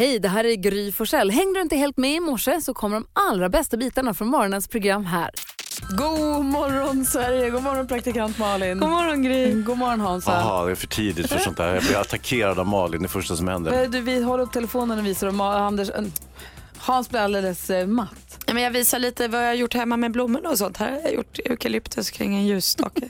Hej, det här är Gry Forssell. Hängde du inte helt med i morse så kommer de allra bästa bitarna från morgonens program här. God morgon Sverige, god morgon praktikant Malin. God morgon Gry. God morgon Hansa. Jaha, det är för tidigt för sånt där. Jag blir attackerad av Malin det första som händer. Eh, Du, vi håller upp telefonen och visar Ma- Anders, eh, Hans blir alldeles eh, matt. Ja, men jag visar lite vad jag har gjort hemma med blommorna och sånt. Här har jag gjort eukalyptus kring en ljusstake.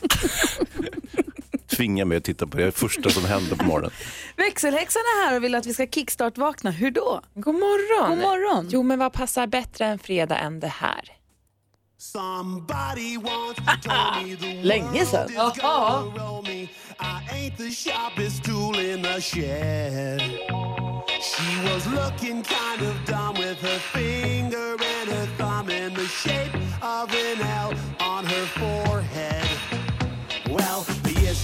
Tvinga mig att titta på det. Det är det första som händer på morgonen. Växelhäxan är här och vill att vi ska kickstart-vakna. Hur då? God morgon. God morgon. Jo, men vad passar bättre en fredag än det här? Länge sedan. world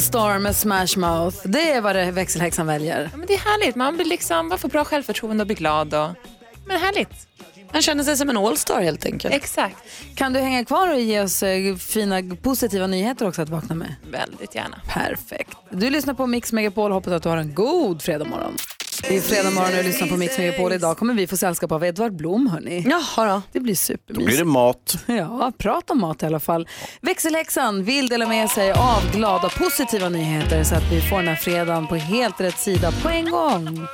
Star med Smash Mouth. Det är vad det växelhäxan väljer. Ja, men det är härligt. Man blir liksom, man får bra självförtroende och blir glad. Och... Men härligt. Han känner sig som en allstar helt enkelt. Exakt. Kan du hänga kvar och ge oss eh, fina positiva nyheter också att vakna med? Väldigt gärna. Perfekt. Du lyssnar på Mix Megapol. Hoppas att du har en god fredag morgon. Det är fredag morgon och du lyssnar på Mix Megapol. Idag kommer vi få sällskap av Edvard Blom. Hörni. Jaha då. Det blir Då supermysigt. blir det mat. Ja, prata om mat i alla fall. Växelhäxan vill dela med sig av glada positiva nyheter så att vi får den här fredagen på helt rätt sida på en gång.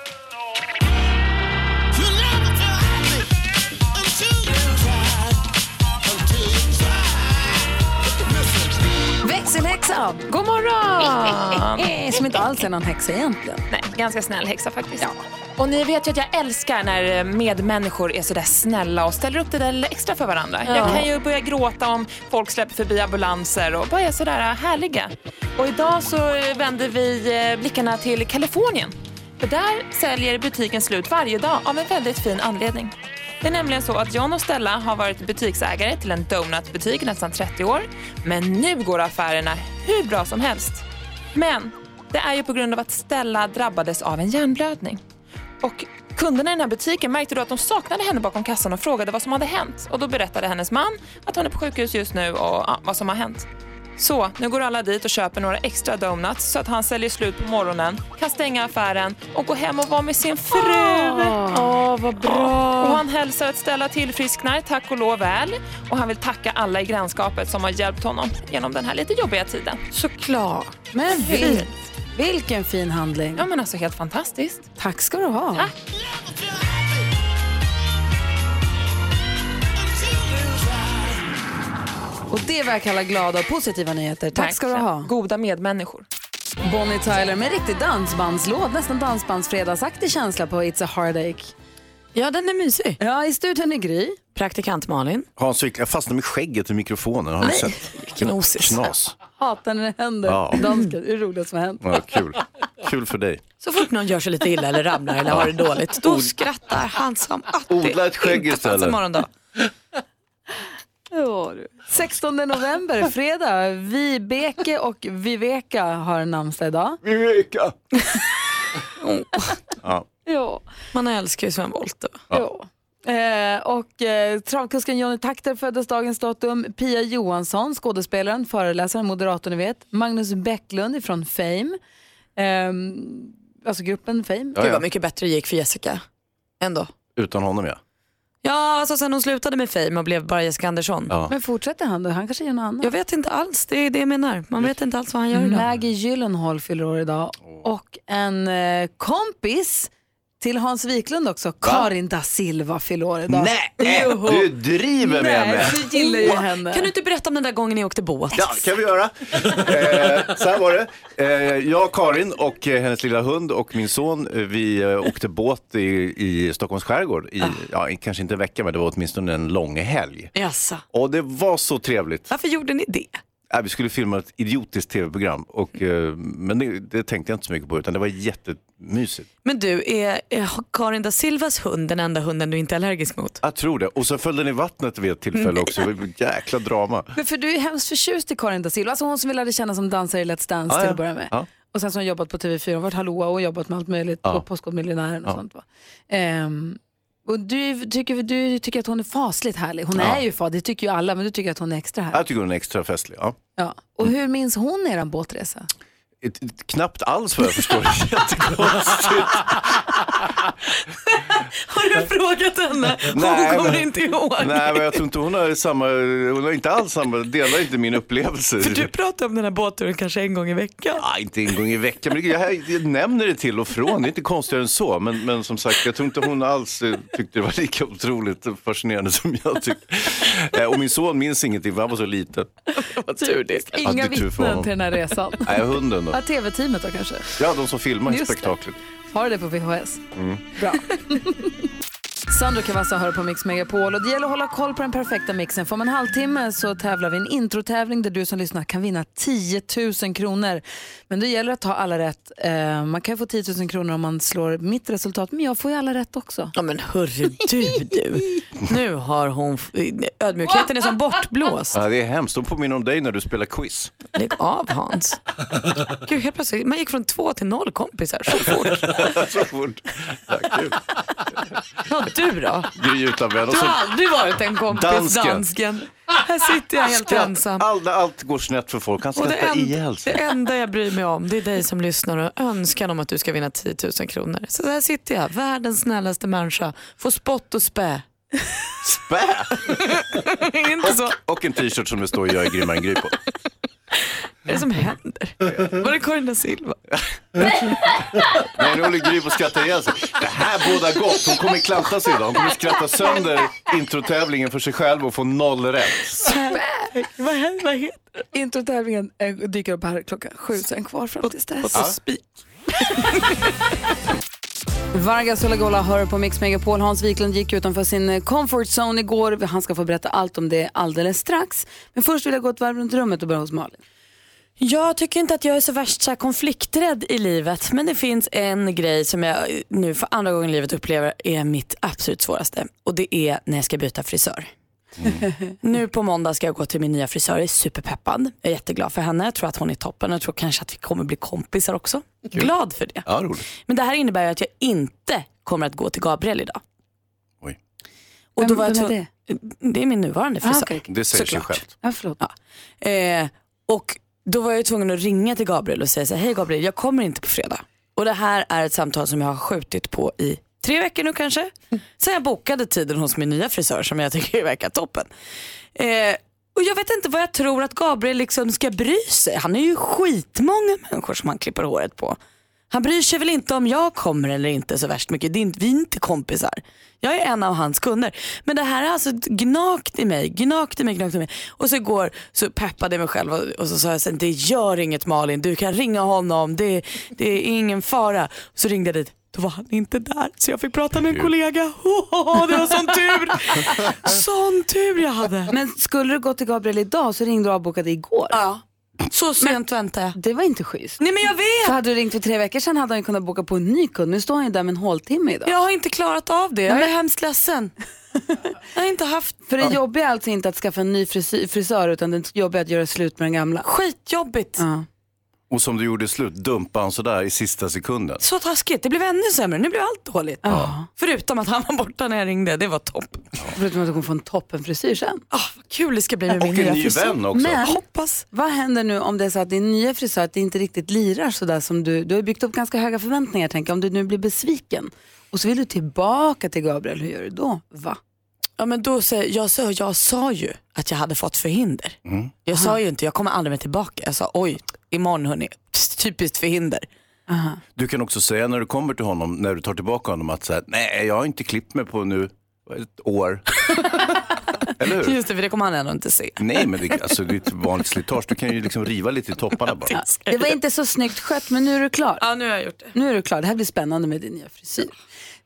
Växelhäxan! God morgon! Eh, Som inte alls är någon häxa egentligen. Nej, ganska snäll häxa faktiskt. Och ni vet ju att jag älskar när medmänniskor är sådär snälla och ställer upp det där extra för varandra. Jag kan ju börja gråta om folk släpper förbi ambulanser och bara är sådär härliga. Och idag så vänder vi eh, blickarna till Kalifornien. För där säljer butiken slut varje dag av en väldigt fin anledning. Det är nämligen så att John och Stella har varit butiksägare till en donutbutik i nästan 30 år. Men nu går affärerna hur bra som helst. Men det är ju på grund av att Stella drabbades av en hjärnblödning. Och kunderna i den här butiken märkte då att de saknade henne bakom kassan och frågade vad som hade hänt. Och då berättade hennes man att hon är på sjukhus just nu och ja, vad som har hänt. Så nu går alla dit och köper några extra donuts så att han säljer slut på morgonen, kan stänga affären och gå hem och vara med sin fru. Åh, vad bra. Och han hälsar att Stella tillfrisknar, tack och lov väl. Och han vill tacka alla i grannskapet som har hjälpt honom genom den här lite jobbiga tiden. Såklart. Men vil, vilken fin handling. Ja men alltså helt fantastiskt. Tack ska du ha. Tack. Och det verkar alla glada och positiva nyheter. Tack ska du ha. Goda medmänniskor. Bonnie Tyler med riktig dansbandslåt, nästan dansbandsfredagsaktig känsla på It's a Heartache. Ja, den är mysig. Ja, i studion är Gry. Praktikant Malin. Hans, jag fastnade med skägget i mikrofonen. Har du sett? Gnosis. Knas. Hatar när det händer. Ja. Dansken, det är det roligaste som har hänt. Ja, kul. Kul för dig. Så fort någon gör sig lite illa eller ramlar eller har det dåligt, då skrattar han som att det Odla ett skägg inte fanns istället. en morgondag. Ja, du. 16 november, fredag. Vibeke och Viveka har namnsdag idag. Viveka. Ja. Ja. Man älskar ju Sven Wollter. ja. Eh, och eh, travkusken Johnny Takter föddes dagens datum. Pia Johansson, skådespelaren, föreläsaren, moderatorn ni vet. Magnus Bäcklund från Fame. Eh, alltså gruppen Fame. Ja, Gud ja. vad mycket bättre det gick för Jessica. Ändå. Utan honom ja. Ja, alltså sen hon slutade med Fame och blev bara Jessica Andersson. ja. Men fortsätter han då? Han kanske gör något annat. Jag vet inte alls, det är det jag menar. Man vet inte alls vad han gör idag. Maggie Gyllenhaal fyller år idag. Och en eh, kompis till Hans Wiklund också, Karin da Silva fyller år idag. Nej, Joho. du driver med Nej, mig. du gillar ju henne. Kan du inte berätta om den där gången ni åkte båt? Ja, kan vi göra. Eh, så här var det. Eh, jag, Karin och eh, hennes lilla hund och min son, eh, vi eh, åkte båt i, i Stockholms skärgård. I, ja, i- kanske inte en vecka, men det var åtminstone en lång helg. Jaså. Och det var så trevligt. Varför gjorde ni det? Ja, vi skulle filma ett idiotiskt tv-program, och, eh, men det, det tänkte jag inte så mycket på utan det var jättemysigt. Men du, är, är Karin da Silvas hund den enda hunden du inte är allergisk mot? Jag tror det. Och så föll den i vattnet vid ett tillfälle också. Det var ett jäkla drama. Men för du är hemskt förtjust i Karin da Silva, alltså hon som vi lärde känna som dansare i Let's Dance Ja, till ja. att börja med. Ja. Och sen hon jobbat på TV4, hon har varit hallåa och jobbat med allt möjligt Ja. på Postkodmiljonären och Ja. sånt. Va? Ehm, och du tycker, du tycker att hon är fasligt härlig. Hon Ja. är ju far, det tycker ju alla, men du tycker att hon är extra härlig. Jag tycker hon är extra festlig. Ja. Ja. Och hur minns hon er båtresa? Ett, ett, knappt alls vad jag förstår. Jättekonstigt. Har du frågat henne? Hon Nej, kommer men- inte ihåg. Nej, men jag tror inte hon har samma, hon har inte alls samma, delar inte min upplevelse. För du pratar om den här båtturen kanske en gång i veckan. Ja, inte en gång i veckan, men jag, jag nämner det till och från. Det är inte konstigare än så. Men, men som sagt, jag tror inte hon alls eh, tyckte det var lika otroligt fascinerande som jag tyckte. Eh, Och min son minns ingenting, för han var så liten. Vad tur det. Inga vittnen till den här resan. Nej, hunden då. Ja, TV-teamet då kanske? Ja, de som filmar det. spektaklet. Har du det på VHS? Mm. Bra. Sandro Cavazza hör på Mix Megapol och det gäller att hålla koll på den perfekta mixen. För om en halvtimme så tävlar vi en introtävling där du som lyssnar kan vinna 10 000 kronor. Men då gäller det att ta alla rätt. Eh, man kan få 10 000 kronor om man slår mitt resultat, men jag får ju alla rätt också. Ja men hörru du, du. Nu har hon, ödmjukheten är som bortblåst. Ja, det är hemskt. De påminner om dig när du spelar quiz. Lägg av Hans. Gud, helt plötsligt, man gick från två till noll kompisar så fort. så fort. Ja, du då? Gry utan vän. Och Du har aldrig varit en kompis, Dansken. dansken. Här sitter jag helt skratt. ensam. Allt, allt går snett för folk. Han Och det, skrattar en, ihjäl det sig. enda jag bryr mig om det är dig som lyssnar och önskan om att du ska vinna 10 000 kronor. Så där sitter jag, världens snällaste människa, får spott och spä. Spä! Inte så. Och en t-shirt som det står jag är grymmare än Gry på. Vad är det som händer? Var det Karin da Silva? Nej, nu håller Gry på att skratta ihjäl sig. Det här båda gott. Hon kommer klanta sig idag. Hon kommer skratta sönder introtävlingen för sig själv och få noll rätt. Vad händer? Vad heter Introtävlingen eh, dyker upp här klockan sju, sen kvar fram tills dess. Ja. Spik. Vargas Olagola hör på Mix Megapol. Hans Wiklund gick utanför sin eh, comfort zone igår. Han ska få berätta allt om det alldeles strax. Men först vill jag gå ett varv runt rummet och börja hos Malin. Jag tycker inte att jag är så värst så här konflikträdd i livet men det finns en grej som jag nu för andra gången i livet upplever är mitt absolut svåraste och det är när jag ska byta frisör nu på måndag ska jag gå till min nya frisör, jag är superpeppad. Jag är jätteglad för henne, jag tror att hon är toppen och jag tror kanske att vi kommer bli kompisar också. Glad för det. Ja, roligt. Men det här innebär ju att jag inte kommer att gå till Gabriel idag. Oj. Och då Vem- var jag vem är tvungen- det är min nuvarande Ah, frisör. okej, okej. Det säger Såklart. sig självt. Ja, förlåt. Ja. Eh, och då var jag tvungen att ringa till Gabriel och säga så här, hej Gabriel, jag kommer inte på fredag. Och det här är ett samtal som jag har skjutit på i tre veckor nu kanske. Sen jag bokade tiden hos min nya frisör som jag tycker verkar toppen. Eh, och jag vet inte vad jag tror att Gabriel liksom ska bry sig. Han är ju skitmånga människor som han klipper håret på. Han bryr sig väl inte om jag kommer eller inte så värst mycket. Det är inte, vi är inte kompisar. Jag är en av hans kunder. Men det här är alltså gnagt i mig, gnagt i mig, gnagt i mig. Och så igår så peppade jag mig själv och, och så sa jag sen, det gör inget Malin, du kan ringa honom, det, det är ingen fara. Så ringde jag dit, då var han inte där. Så jag fick prata med en kollega. Oh, det var sån tur. sån tur jag hade. Men skulle du gå till Gabriel idag så ringde du och avbokade igår. Ja, så sent väntade jag. Det var inte schysst. Nej men jag vet. För hade du ringt för tre veckor sedan hade han kunnat boka på en ny kund. Nu står han ju där med en håltimme idag. Jag har inte klarat av det. Jag är hemskt ledsen. Jag har inte haft För det jobbiga är alltså inte att skaffa en ny frisör, frisör utan det jobbiga är att göra slut med den gamla. skitjobbigt. Ja. Och som du gjorde slut, dumpa han sådär i sista sekunden. Så taskigt. Det blev ännu sämre. Nu blev allt dåligt. Förutom att han var borta när jag ringde. Det var topp. Förutom att du kommer få en toppenfrisyr sen. Ah, vad kul det ska bli med Och min en nya ny frisör. vän också. Men Hoppas. vad händer nu om det är så att din nya frisör att det inte riktigt lirar sådär som du, du har byggt upp ganska höga förväntningar tänker jag. Om du nu blir besviken och så vill du tillbaka till Gabriel, hur gör du då? Va? Ja, men då säger, jag, sa, jag sa ju att jag hade fått förhinder. Jag sa ju inte jag kommer aldrig mer tillbaka. Jag sa oj, imorgon hörni, typiskt förhinder. Du kan också säga när du kommer till honom, när du tar tillbaka honom att säga, nej jag har inte klippt mig på nu ett år. Eller hur? Just det, för det kommer han ändå inte se. Nej men det, alltså, det är ett vanligt slitage, du kan ju liksom riva lite i topparna bara. Det var inte så snyggt skött men nu är du klar. Ja, nu har jag gjort det. Nu är du klar. Det här blir spännande med din nya frisyr.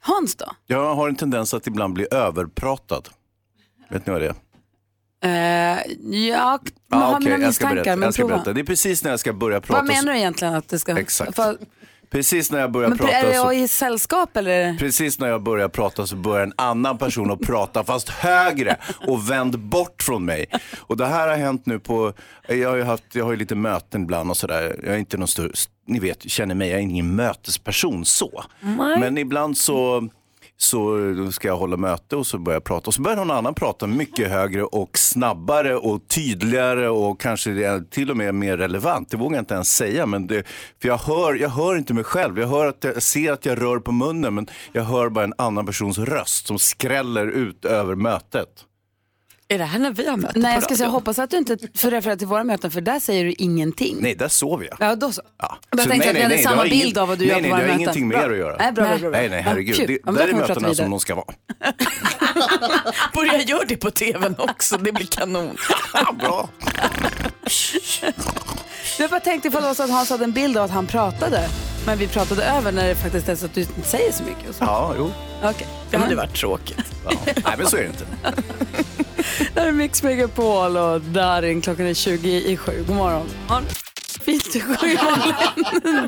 Hans då? Jag har en tendens att ibland bli överpratad. Vet ni vad det är? Eh, ja, Ja, har okej, mina jag ska misstankar, berätta. men Jag ska prova. berätta. Det är precis när jag ska börja prata. Vad menar du egentligen att det ska... Exakt. För, Precis när jag börjar men prata. är det så... i sällskap eller? Precis när jag börjar prata så börjar en annan person att prata fast högre och vänd bort från mig. Och det här har hänt nu på, jag har ju, haft, jag har ju lite möten ibland och sådär. Jag är inte någon större, ni vet, känner mig, jag är ingen mötesperson så. Men ibland så så eh, ska jag hålla möte och så börjar jag prata och så börjar någon annan prata mycket högre och snabbare och tydligare och kanske till och med mer relevant. Det vågar jag inte ens säga. Men det, för jag hör, jag hör inte mig själv. Jag, hör att jag ser att jag rör på munnen men jag hör bara en annan persons röst som skräller ut över mötet. Är det här när vi har möte Nej, jag ska säga, hoppas att du inte får referera till våra möten för där säger du ingenting. Nej, där sover jag. Ja, då så. Ja. Jag Så tänkte att vi hade det samma bild av vad du nej, gör på nej, våra det har möten. ingenting med Bra. er att göra. Nej, bra, bra, bra, bra. Nej, nej, herregud. Ja, kul. det, Ja, men där är mötena som de ska vara. Börja göra det på tvn också, det blir kanon. Bra. Jag bara tänkte ifall det var så att Hans hade en bild av att han pratade, men vi pratade över när det faktiskt är så att du inte säger så mycket. och så. Ja, jo. Okej. Det hade varit tråkigt. Ja. Nej, men så är det inte. Det här är Mix Megapol och Darin. Klockan är 20 i sju. God morgon. Fint i sju.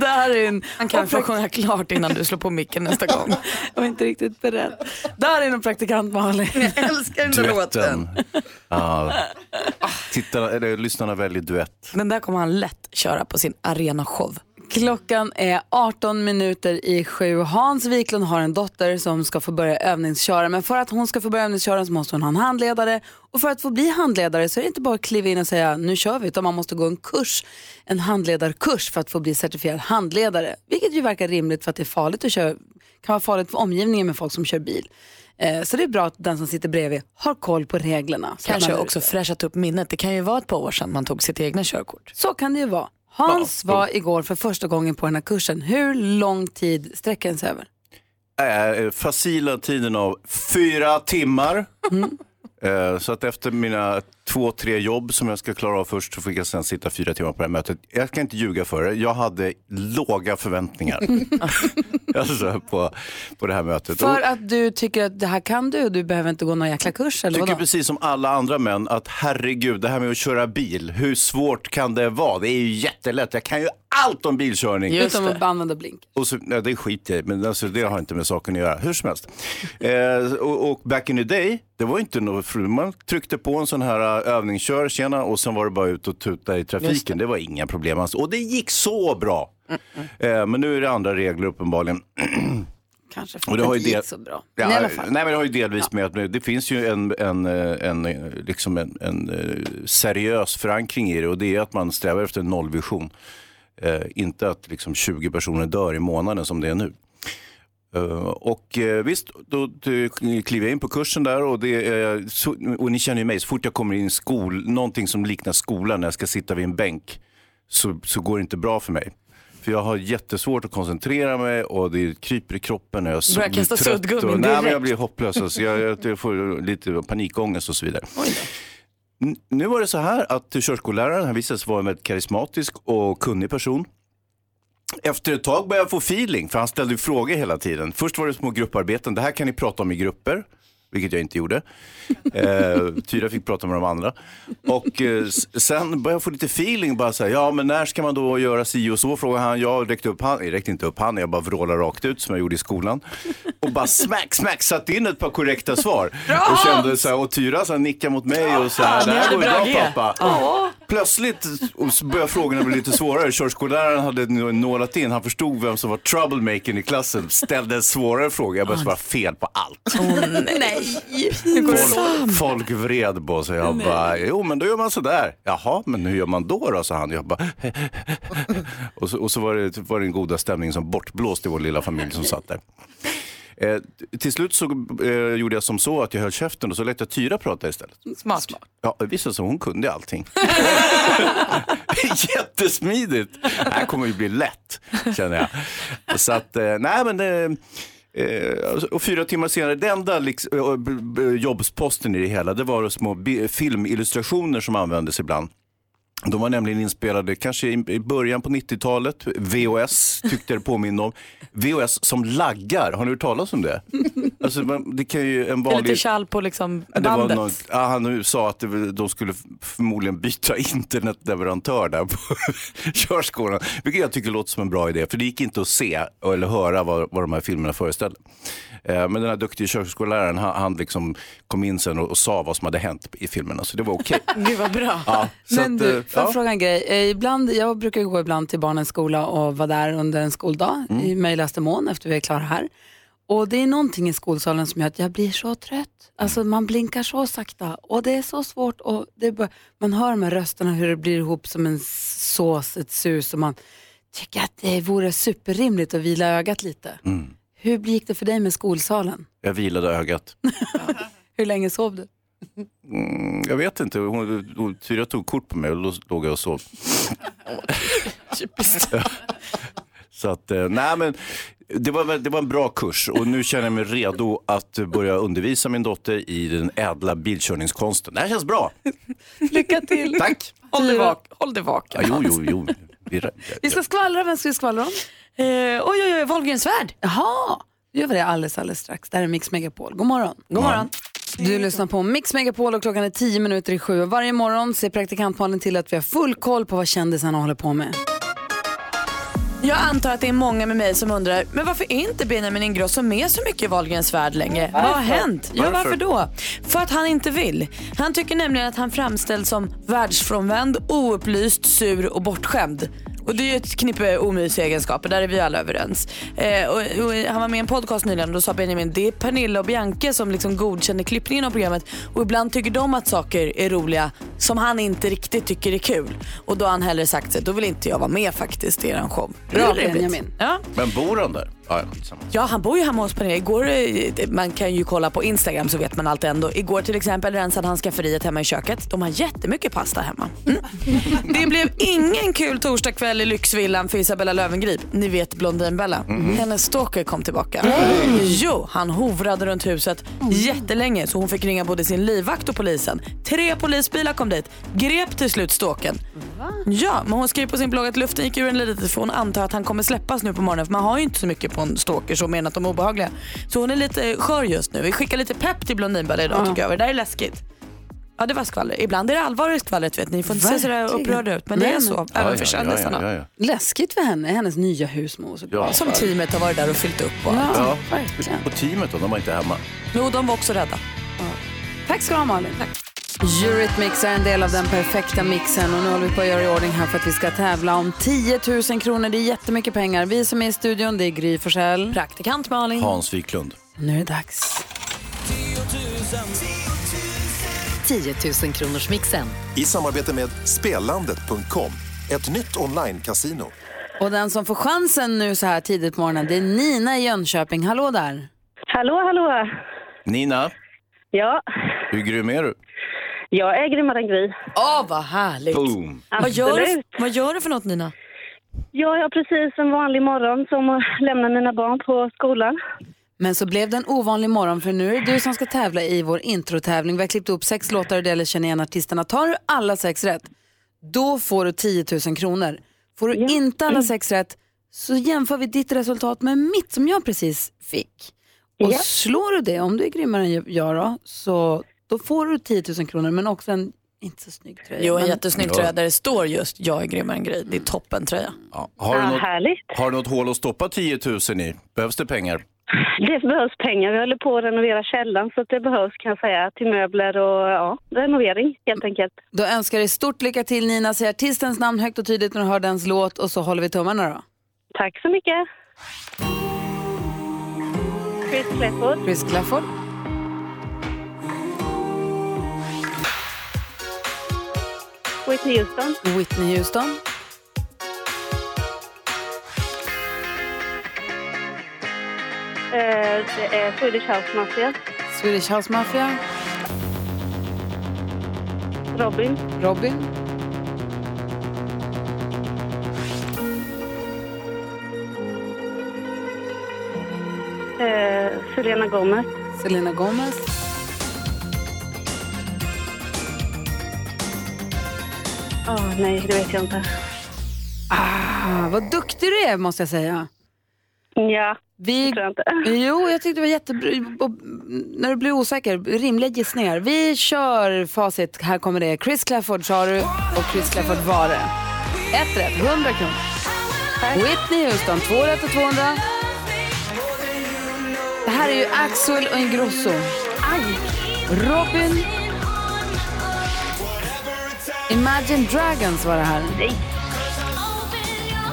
Darin. Han kan få sjunga klart innan du slår på micken nästa gång. Jag var inte riktigt beredd. Darin och praktikant Malin. Jag älskar den där låten. Ja. Tittarna, eller lyssnarna väljer duett. Den där kommer han lätt köra på sin arenashow. Klockan är 18 minuter i sju. Hans Wiklund har en dotter som ska få börja övningsköra. Men för att hon ska få börja övningsköra så måste hon ha en handledare. Och för att få bli handledare så är det inte bara att kliva in och säga nu kör vi. Utan man måste gå en kurs, en handledarkurs för att få bli certifierad handledare. Vilket ju verkar rimligt för att det är farligt att köra. kan vara farligt för omgivningen med folk som kör bil. Eh, Så det är bra att den som sitter bredvid har koll på reglerna. Kanske också fräschat upp minnet. Det kan ju vara ett par år sedan man tog sitt egna körkort. Så kan det ju vara. Hans var igår för första gången på den här kursen. Hur lång tid sträcker den sig över? Äh, facila tiden av fyra timmar. Eh, Så att efter mina två, tre jobb som jag ska klara av först så fick jag sen sitta fyra timmar på det här mötet. Jag kan inte ljuga för det. Jag hade låga förväntningar alltså, på, på det här mötet. För Och- att du tycker att det här kan du och du behöver inte gå någon jäkla kurs eller tycker vadå? precis som alla andra män att herregud, det här med att köra bil, hur svårt kan det vara? Det är ju jättelätt, jag kan ju allt om bilkörning. Just Utom det. att använda blink. Och så, ja, det skiter jag men alltså, det har inte med saken att göra. Hur som helst. Eh, och, och back in the day, det var inte något, man tryckte på en sån här övningskör, tjena, och sen var det bara ut och tuta i trafiken. Det. var inga problem alls. Och det gick så bra. Eh, men nu är det andra regler uppenbarligen. Kanske för Och att det det har ju inte gick del- så bra. Ja, fall. Nej men det har ju delvis med att det finns ju en, en, eh, en, eh, liksom en, en seriös förankring i det och det är att man strävar efter en nollvision. Eh, inte att liksom 20 personer dör i månaden som det är nu. Eh, och eh, visst, då, kliver jag in på kursen där och, är, och ni känner ju mig, så fort jag kommer in i skol, någonting som liknar skolan när jag ska sitta vid en bänk så, så går det inte bra för mig. För jag har jättesvårt att koncentrera mig och det kryper i kroppen. Och jag Börjar kasta suddgummin och, nej, men direkt. Jag blir hopplös. Alltså, jag, jag, får lite panikångest och så vidare. Nu var det så här att körskolläraren han visade sig vara en väldigt karismatisk och kunnig person. Efter ett tag började jag få feeling, för han ställde ju frågor hela tiden. Först var det små grupparbeten, det här kan ni prata om i grupper, vilket jag inte gjorde. Eh, Tyra fick prata med de andra. Och eh, sen började jag få lite feeling, bara så här, ja men när ska man då göra si och så? Frågade han, jag räckte upp handen, jag räckte inte upp handen, jag bara vrålade rakt ut som jag gjorde i skolan. Och bara smack, smack, satte in ett par korrekta svar. Och kände så här, och Tyra så här, nickade mot mig och så här, det här går ju bra pappa. Plötsligt började frågorna bli lite svårare. Körskolläraren hade nålat in, han förstod vem som var troublemakern i klassen. Ställde en svårare fråga, jag började svara fel på allt. Nej! Folk, folk vred på sig. Jag bara, jo men då gör man sådär. Jaha, men hur gör man då då? sa han. Jag bara, och så, och så var, det, var det en goda stämning som bortblåst i vår lilla familj som satt där. Eh, till slut så eh, gjorde jag som så att jag höll käften och så lät jag Tyra prata istället. Smart. Ja, det visade sig hon kunde allting. Jättesmidigt. Det här kommer ju bli lätt, känner jag. Så att, eh, nej men det... Eh, alltså, och fyra timmar senare, det enda liksom, eh, eh, jobbsposten i det hela, det var små filmillustrationer som användes ibland. De var nämligen inspelade kanske i i början på 90-talet. VHS tyckte det påminner om. VHS som laggar, har ni hört talas om det? Alltså, man, det kan ju en Det är lite vanlig... tjall på liksom bandet. något, ja, han sa att det, de skulle förmodligen byta internetleverantör där på körskolan. Vilket jag tycker låter som en bra idé. För det gick inte att se eller höra vad, vad de här filmerna föreställde. Eh, Men den här duktiga körskolläraren han, han liksom kom in sen och, och sa vad som hade hänt i filmerna. Så det var okej. Gud vad bra. Ja, Men att, du, eh, får jag ja. fråga en grej? Eh, Ibland, jag brukar gå ibland till barnens skola och vara där under en skoldag Mm. i möjligaste mån efter vi är klara här. Och det är någonting i skolsalen som gör att jag blir så trött. Alltså man blinkar så sakta och det är så svårt. Och det är bara, man hör med rösterna hur det blir ihop som en sås, ett sus och man tycker att det vore superrimligt att vila ögat lite. Mm. Hur gick det för dig med skolsalen? Jag vilade ögat. Hur länge sov du? Mm, jag vet inte, hon, hon, Tyra tog kort på mig och då låg jag och sov. Så att, eh, nej men det var, det var en bra kurs och nu känner jag mig redo att börja undervisa min dotter i den ädla bilkörningskonsten. Det här känns bra. Lycka till! Tack! Håll dig, vak håll dig Ja, vaken. jo, jo, jo. Vi, Vi ska skvallra, vem ska vi skvallra om? Eh, oj, oj, oj, Wahlgrens värld. Jaha, då gör vi det alldeles, alldeles strax. Det här är Mix Megapol. God morgon. God morgon. Du lyssnar på Mix Megapol och klockan är tio minuter i sju. Varje morgon ser praktikantmalen till att vi har full koll på vad kändisarna håller på med. Jag antar att det är många med mig som undrar, men varför är inte Benjamin Ingrosso med så mycket i Wahlgrens värld längre? Vad har hänt? Ja, Varför? då? För att han inte vill. Han tycker nämligen att han framställs som världsfrånvänd, oupplyst, sur och bortskämd. Och det är ju ett knippe omysiga egenskaper, där är vi alla överens. Eh, och, och, han var med i en podcast nyligen och då sa Benjamin, det är Pernilla och Bianca som liksom godkänner klippningen av programmet och ibland tycker de att saker är roliga som han inte riktigt tycker är kul. Och då har han hellre sagt sig, då vill inte jag vara med faktiskt i eran show. Bra. Benjamin. Ja. Men bor han där? Ja, ja, skitsamma. Ja, han bor ju hemma hos Pernilla. Igår, eh, man kan ju kolla på Instagram så vet man allt ändå. Igår till exempel rensade han skafferiet hemma i köket. De har jättemycket pasta hemma. Mm. Det blev ingen kul torsdagkväll i lyxvillan för Isabella Löwengrip. Ni vet Blondinbella. Hennes stalker kom tillbaka. Jo, han hovrade runt huset jättelänge så hon fick ringa både sin livvakt och polisen. Tre polisbilar kom dit, grep till slut stalkern. Ja, men hon skriver på sin blogg att luften gick ur en lite för hon antar att han kommer släppas nu på morgonen för man har ju inte så mycket på en stalker så mer än att de är obehagliga. Så hon är lite skör just nu. Vi skickar lite pepp till Blondinbella idag tycker jag. Det där är läskigt. Ja det var skvaller. Ibland är det allvar i skvallret vet ni. Ni får inte se sådär Verkligen. upprörda ut men det Nej, är men- så. Ja, Även ja, för kändisarna. ja, ja, ja. Läskigt för henne, hennes nya husmor såklart. Ja, Som teamet har varit där och fyllt upp och allt. Ja. verkligen. Och teamet då, de var inte hemma. Jo, de var också rädda. Tack ska du ha Malin. Eurythmics är en del av den perfekta mixen och nu håller vi på att göra i ordning här för att vi ska tävla om 10 000 kronor. Det är jättemycket pengar. Vi som är i studion, det är Gry Forssell. Praktikant Malin. Hans Wiklund. Nu är det dags. 10 000 kronors mixen. I samarbete med Spelandet.com, ett nytt online-casino. Och den som får chansen nu så här tidigt på morgonen, det är Nina i Jönköping. Hallå där. Hallå, hallå. Nina, Ja, hur grym är du? Jag är grymmare än Gry. Åh, vad härligt. Boom! Vad gör, du, vad gör du för något Nina? Ja, jag har precis en vanlig morgon som att lämna mina barn på skolan. Men så blev det en ovanlig morgon för nu är det du som ska tävla i vår introtävling. Vi har klippt upp sex låtar och det gäller att känna igen artisterna. Tar du alla sex rätt, då får du 10 000 kronor. Får du inte alla sex rätt så jämför vi ditt resultat med mitt som jag precis fick. Och Ja. slår du det, om du är grymmare än jag då, så då får du 10 000 kronor men också en inte så snygg tröja. Jo, en men, jättesnygg Ja. tröja där det står just jag är grymmare än Gry. Det är toppen tröja. Ja. Har, du Ja, något, härligt. har du något hål att stoppa 10 000 i? Behövs det pengar? Det behövs pengar. Vi håller på att renovera källaren så att det behövs kan jag säga till möbler och ja, renovering helt enkelt. Då önskar jag dig stort lycka till Nina. Säg artistens namn högt och tydligt när du hör dens låt och så håller vi tummarna då. Tack så mycket. Chris Clefford, Chris Clafford, Whitney Houston, Whitney Houston, eh, det är Swedish House Mafia, Swedish House Mafia, Robin, Robin, eh, Selena Gomez, Selena Gomez, Åh nej, det vet jag inte. Ah, vad duktig du är måste jag säga. Ja, Vi, tror jag inte. jo, jag tyckte det var jättebra. Och när du blir osäker, rimliga gissningar. Vi kör facit. Här kommer det. Chris Clafford sa du och Chris Clafford var det. Ett rätt, 100 kronor. Whitney Houston, två rätt och 200. Det här är ju Axel och Ingrosso. Aj! Robin. Imagine Dragons var det här.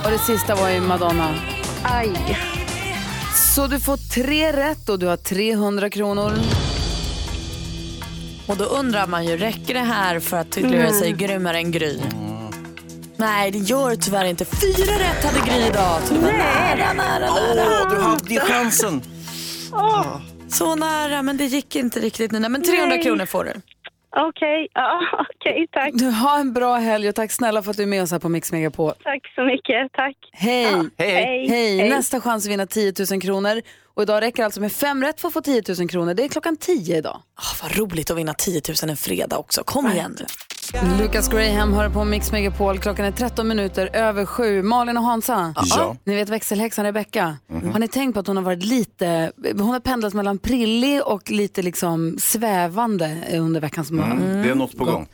Och det sista var ju Madonna. Aj. Så du får tre rätt och du har 300 kronor. Och då undrar man ju, räcker det här för att titulera sig grymmare än Gry? Nej, det gör det tyvärr inte. Fyra rätt hade Gry idag. Så nära, nära, nära. Åh, du hade ju chansen. Så nära, men det gick inte riktigt Nina. Men 300 Nej. kronor får du. Okej, ja, okej, tack. Du har en bra helg och tack snälla för att du är med oss här på Mix Megapol. Tack så mycket, tack. Hej! Ja, Hej, Hej! hej. Nästa chans att vinna 10 000 kronor. Och idag räcker alltså med fem rätt för att få 10 000 kronor. Det är klockan 10 idag. Oh, vad roligt att vinna 10 000 en fredag också. Kom igen nu. Lucas Graham hör på Mix Megapol. Klockan är 13 minuter över sju. Malin och Hansa, Ja. ni vet växelhäxan Rebecca. Har ni tänkt på att hon har varit lite, hon har pendlat mellan prillig och lite liksom svävande under veckan som har Mm, det är något på gång.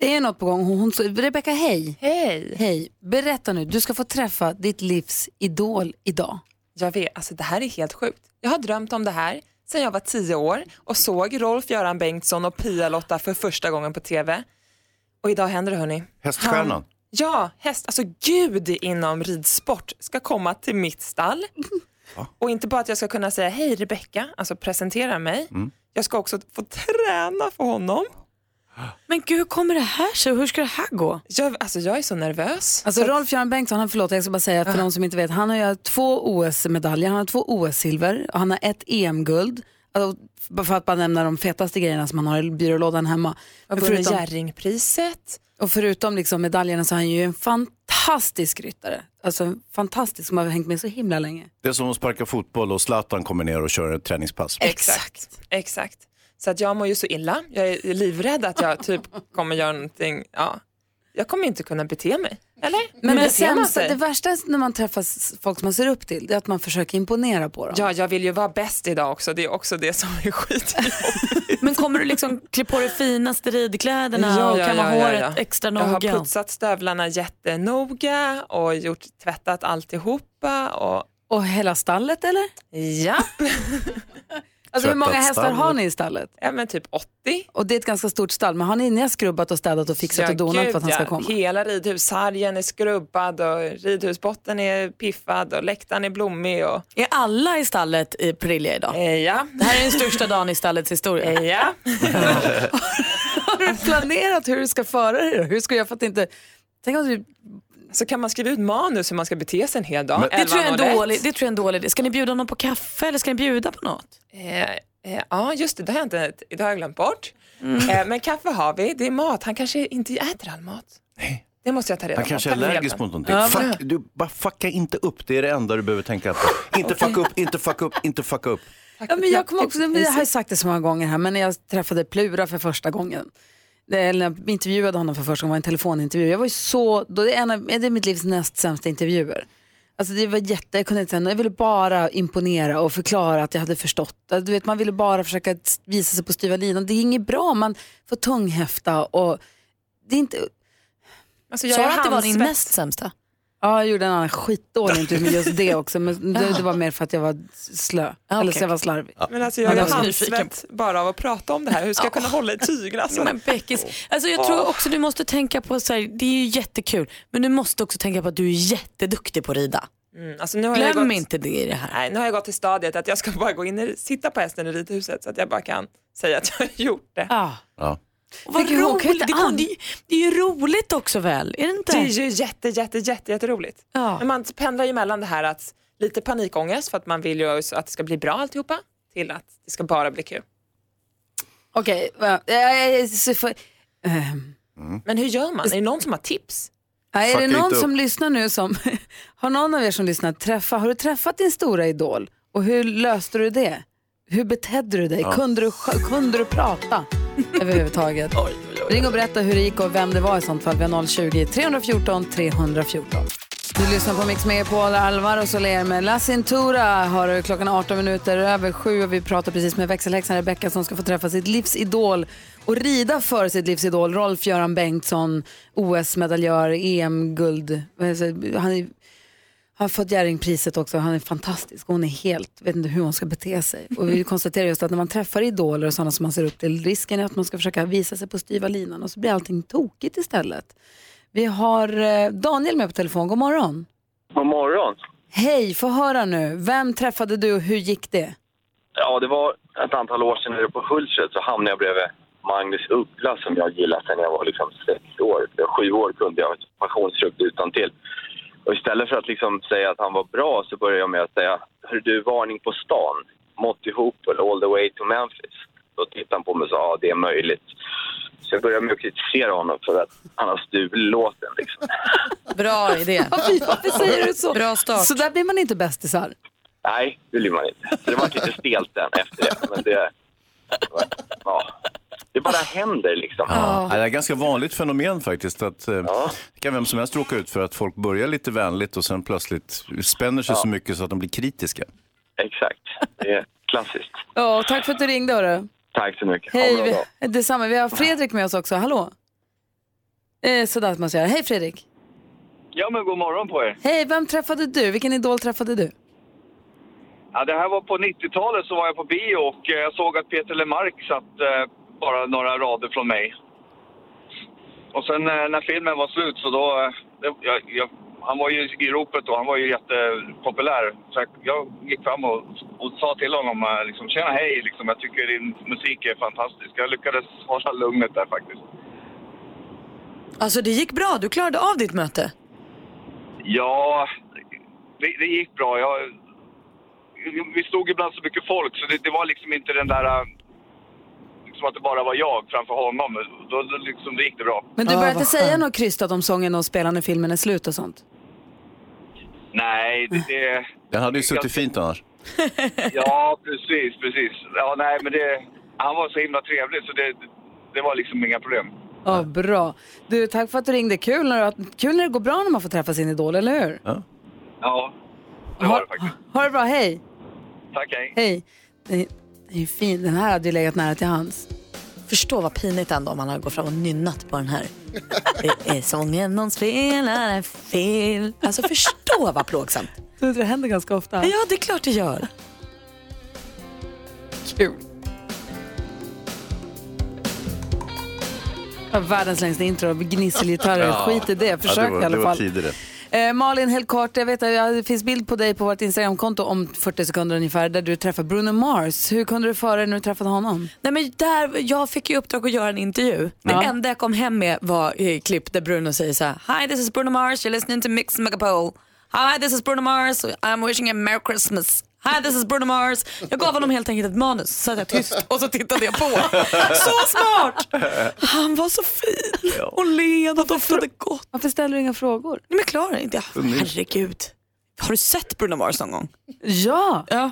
Det är något på gång. Hon, hon, Rebecca, hej. Hej! Hej. Berätta nu, du ska få träffa ditt livs idol idag. Jag vet, alltså det här är helt sjukt. Jag har drömt om det här sedan jag var tio år och såg Rolf-Göran Bengtsson och Pia-Lotta för första gången på TV. Och idag händer det hörni. Häststjärnan. Ja, häst, alltså gud inom ridsport ska komma till mitt stall. Och inte bara att jag ska kunna säga hej Rebecka, alltså presentera mig. Jag ska också få träna för honom. Men gud, hur kommer det här sig? Hur ska det här gå? Jag, alltså jag är så nervös. Alltså Så Rolf-Göran Bengtsson, han, förlåt jag ska bara säga för de som inte vet, han har ju två OS-medaljer, han har två OS-silver och han har ett EM-guld. Alltså, för att bara nämna de fetaste grejerna som han har i byrålådan hemma. vunnit förutom, Jerringpriset. och förutom liksom medaljerna så är han ju en fantastisk ryttare. Alltså fantastisk som har hängt med så himla länge. Det är som att sparka fotboll och Zlatan kommer ner och kör ett träningspass. Exakt. Exakt. Så att jag mår ju så illa. Jag är livrädd att jag typ kommer göra någonting. Ja. Jag kommer inte kunna bete mig. Eller? Men Hur det, sig? det värsta när man träffar folk som man ser upp till, det är att man försöker imponera på dem. Ja, jag vill ju vara bäst idag också. Det är också det som är skit. Men kommer du liksom klä på dig finaste ridkläderna och kamma håret extra Jag har noga? putsat stövlarna jättenoga och gjort, tvättat alltihopa. Och, Och hela stallet eller? ja, Alltså hur många hästar har ni i stallet? ja, men typ 80. Och det är ett ganska stort stall, men har ni, ni har skrubbat och städat och fixat Ja, och donat gud, för att han ska ja. komma? Hela ridhussargen är skrubbad och ridhusbotten är piffad och läktaren är blommig. Och, Är alla i stallet i Prilja idag? eh, ja. Det här är den största dagen i stallets historia. Eh, ja. Har du planerat hur du ska föra dig? Hur ska jag för att inte... Tänk om du... Så kan man skriva ut manus hur man ska bete sig en hel dag. Men- Det tror, jag är en 11.01. dålig, det tror jag är en dålig idé. Ska ni bjuda någon på kaffe eller ska ni bjuda på något? Eh, eh, ja, just det. Det har jag, inte, det har jag glömt bort. Mm. Eh, men kaffe har vi. Det är mat. Han kanske inte äter all mat. Nej. Det måste jag ta reda Han på. kanske är allergisk mot någonting. Fuck, du, bara fucka inte upp, det är det enda du behöver tänka på. Inte fucka upp, inte fucka upp, inte fucka upp. Ja, men jag, kommer också, jag har sagt det så många gånger här, men när jag träffade Plura för första gången, eller jag intervjuade honom för första gången, var en telefonintervju. Jag var ju så, då det är, en av, det är mitt livs näst sämsta intervjuer. Alltså det var jätte, jag kunde inte säga, jag ville bara imponera och förklara att jag hade förstått. Du vet, man ville bara försöka visa sig på styva linan. Det är inget bra, man får tunghäfta och det är inte, Alltså, jag Sa du att det var din näst sämsta? Ja jag gjorde en annan skitdålig intervju med just det också, men det, det var mer för att jag var slö, eller så jag var slarvig. Men alltså, Ja, jag är handsvett bara av att prata om det här. Hur ska jag kunna hålla i tyglar? Alltså? Men Beckis, alltså jag tror också du måste tänka på, så här, det är ju jättekul, men du måste också tänka på att du är jätteduktig på att rida. Mm, alltså, nu har jag Glöm gått, inte det i det här. Nej, nu har jag gått till stadiet att jag ska bara gå in och sitta på hästen i ridhuset så att jag bara kan säga att jag har gjort det. Ah. Ja. Och vad kan roligt, det, an- det, det är ju roligt också väl? Är det inte? Det är ju jätte, jätte, jätte, jätteroligt. Ja. Men man pendlar ju mellan det här att lite panikångest för att man vill ju att det ska bli bra alltihopa till att det ska bara bli kul. Okej, va- eh, eh, får- ehm. Men hur gör man? Är det någon som har tips? Ja, är det någon som lyssnar nu som, har någon av er som lyssnar träffa, har du träffat din stora idol och hur löste du det? Hur betedde du dig? Kunde, du, kunde du prata överhuvudtaget? Ring och berätta hur det gick och vem det var i sånt fall. Vi har 020 314 314. Du lyssnar på Mix Megapol, Alvar och Soler med La Cintura. Har klockan 18 minuter över sju och vi pratar precis med växelhäxan Rebecca som ska få träffa sitt livsidol och rida för sitt livsidol. Rolf-Göran Bengtsson, OS-medaljör, EM-guld. Han är, har fått Jerringpriset också. Han är fantastisk. Hon är helt, vet inte hur hon ska bete sig. Och vi konstaterar just att när man träffar idoler och sådana som man ser upp till, risken är att man ska försöka visa sig på styva linan och så blir allting tokigt istället. Vi har eh, Daniel med på telefon. God morgon. God morgon. Hej, få höra nu. Vem träffade du och hur gick det? Ja, det var ett antal år sedan nere på Hultsfred så hamnade jag bredvid Magnus Uggla som jag gillat sedan jag var liksom sex år. Sju år kunde jag passionsfrukt utan till. Och istället för att liksom säga att han var bra så började jag med att säga Hör du, varning på stan. Monty Hooper, All the way to Memphis. Då tittade han på mig och sa ja, det är möjligt. Så jag började med att kritisera honom för att han har stulit låten. Liksom. Bra idé. Varför, säger du så? Bra start. Så där blir man inte bästisar. Nej, det blir man inte. Så det var lite stelt sen efter det. Men det, ja, det bara händer liksom. Ja. Det är ett ganska vanligt fenomen faktiskt. Att, eh, Det kan vem som helst råka ut för att folk börjar lite vänligt och sen plötsligt spänner sig Ja. så mycket så att de blir kritiska. Exakt. Det är klassiskt. Ja, tack för att du ringde. Hörru. Tack så mycket. Ha en Hej, bra dag. vi, detsamma. Vi har Fredrik med oss också. Hallå? Eh, sådär att man säger. Hej Fredrik. Ja, men god morgon på er. Hej, vem träffade du? Vilken idol träffade du? Ja, det här var på 90-talet så var jag på bio och eh, jag såg att Peter Lemark satt eh, bara några rader från mig. Och sen eh, när filmen var slut så då... Eh, jag, jag, han var ju i ropet och han var ju jättepopulär. Så jag, jag gick fram och, och sa till honom eh, liksom, tjena hej, liksom, jag tycker din musik är fantastisk. Jag lyckades hålla lugnet där faktiskt. Alltså det gick bra, du klarade av ditt möte. Ja, det, det gick bra. Jag, vi stod ibland så mycket folk så det, det var liksom inte den där... Liksom att det bara var jag framför honom. Då, då liksom, det gick det bra. Men du började inte säga något krystat om sången och spela när filmen är slut och sånt? Nej, det... det Den hade ju suttit fint annars. ja, precis, precis. Ja, nej, men det... Han var så himla trevlig så det, det var liksom inga problem. Ja, bra. Du, tack för att du ringde. Kul när, du- kul när det går bra när man får träffa sin idol, eller hur? Ja, det var det faktiskt. Ha det bra, hej. Tack, hej. Hej. Det, det är ju fint. Den här hade ju legat nära till hans. Förstå vad pinigt ändå om han hade gått fram och nynnat på den här. Det är sången de spelar fel. Alltså förstå vad plågsamt. Det händer ganska ofta. Ja, det är klart det gör. Kul. Världens längsta intro, gnisselgitarrer. Skit i det, försök ja, det var, i alla det var fall. Det. Eh, Malin, helt kort, jag vet att det finns bild på dig på vårt Instagramkonto om 40 sekunder ungefär där du träffar Bruno Mars. Hur kunde du föra dig när du träffade honom? Nej, men där, jag fick ju uppdrag att göra en intervju. Det Ja. enda jag kom hem med var eh, klipp där Bruno säger så här. Hi this is Bruno Mars, you're listening to Mix Megapol. Hi this is Bruno Mars, I'm wishing you a merry Christmas. Hi this is Bruno Mars. Jag gav honom helt enkelt ett manus, så satt jag tyst och så tittade jag på. Så smart! Han var så fin och len och doftade gott. Varför ställer du inga frågor? Nej men klarar inte. Herregud. Har du sett Bruno Mars någon gång? Ja, Ja.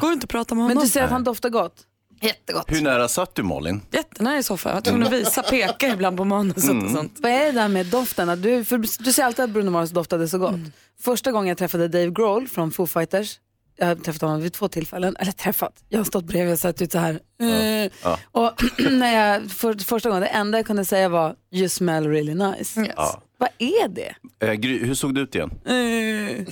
Går det inte att prata med honom? men du säger att han doftar gott. Jättegott. Hur nära satt du Malin? Jättenära i soffan. Jag var tvungen att visa, peka ibland på manuset och sånt. Vad är det där med doften? Du, för du säger alltid att Bruno Mars doftade så gott. Första gången jag träffade Dave Grohl från Foo Fighters, jag har träffat honom vid två tillfällen, eller träffat, jag har stått bredvid och sett ut så här. Eh, Ja. Och när jag, för, första gången, det enda jag kunde säga var you smell really nice. Ja. Vad är det? Eh, Gry, hur såg det ut igen? Eh,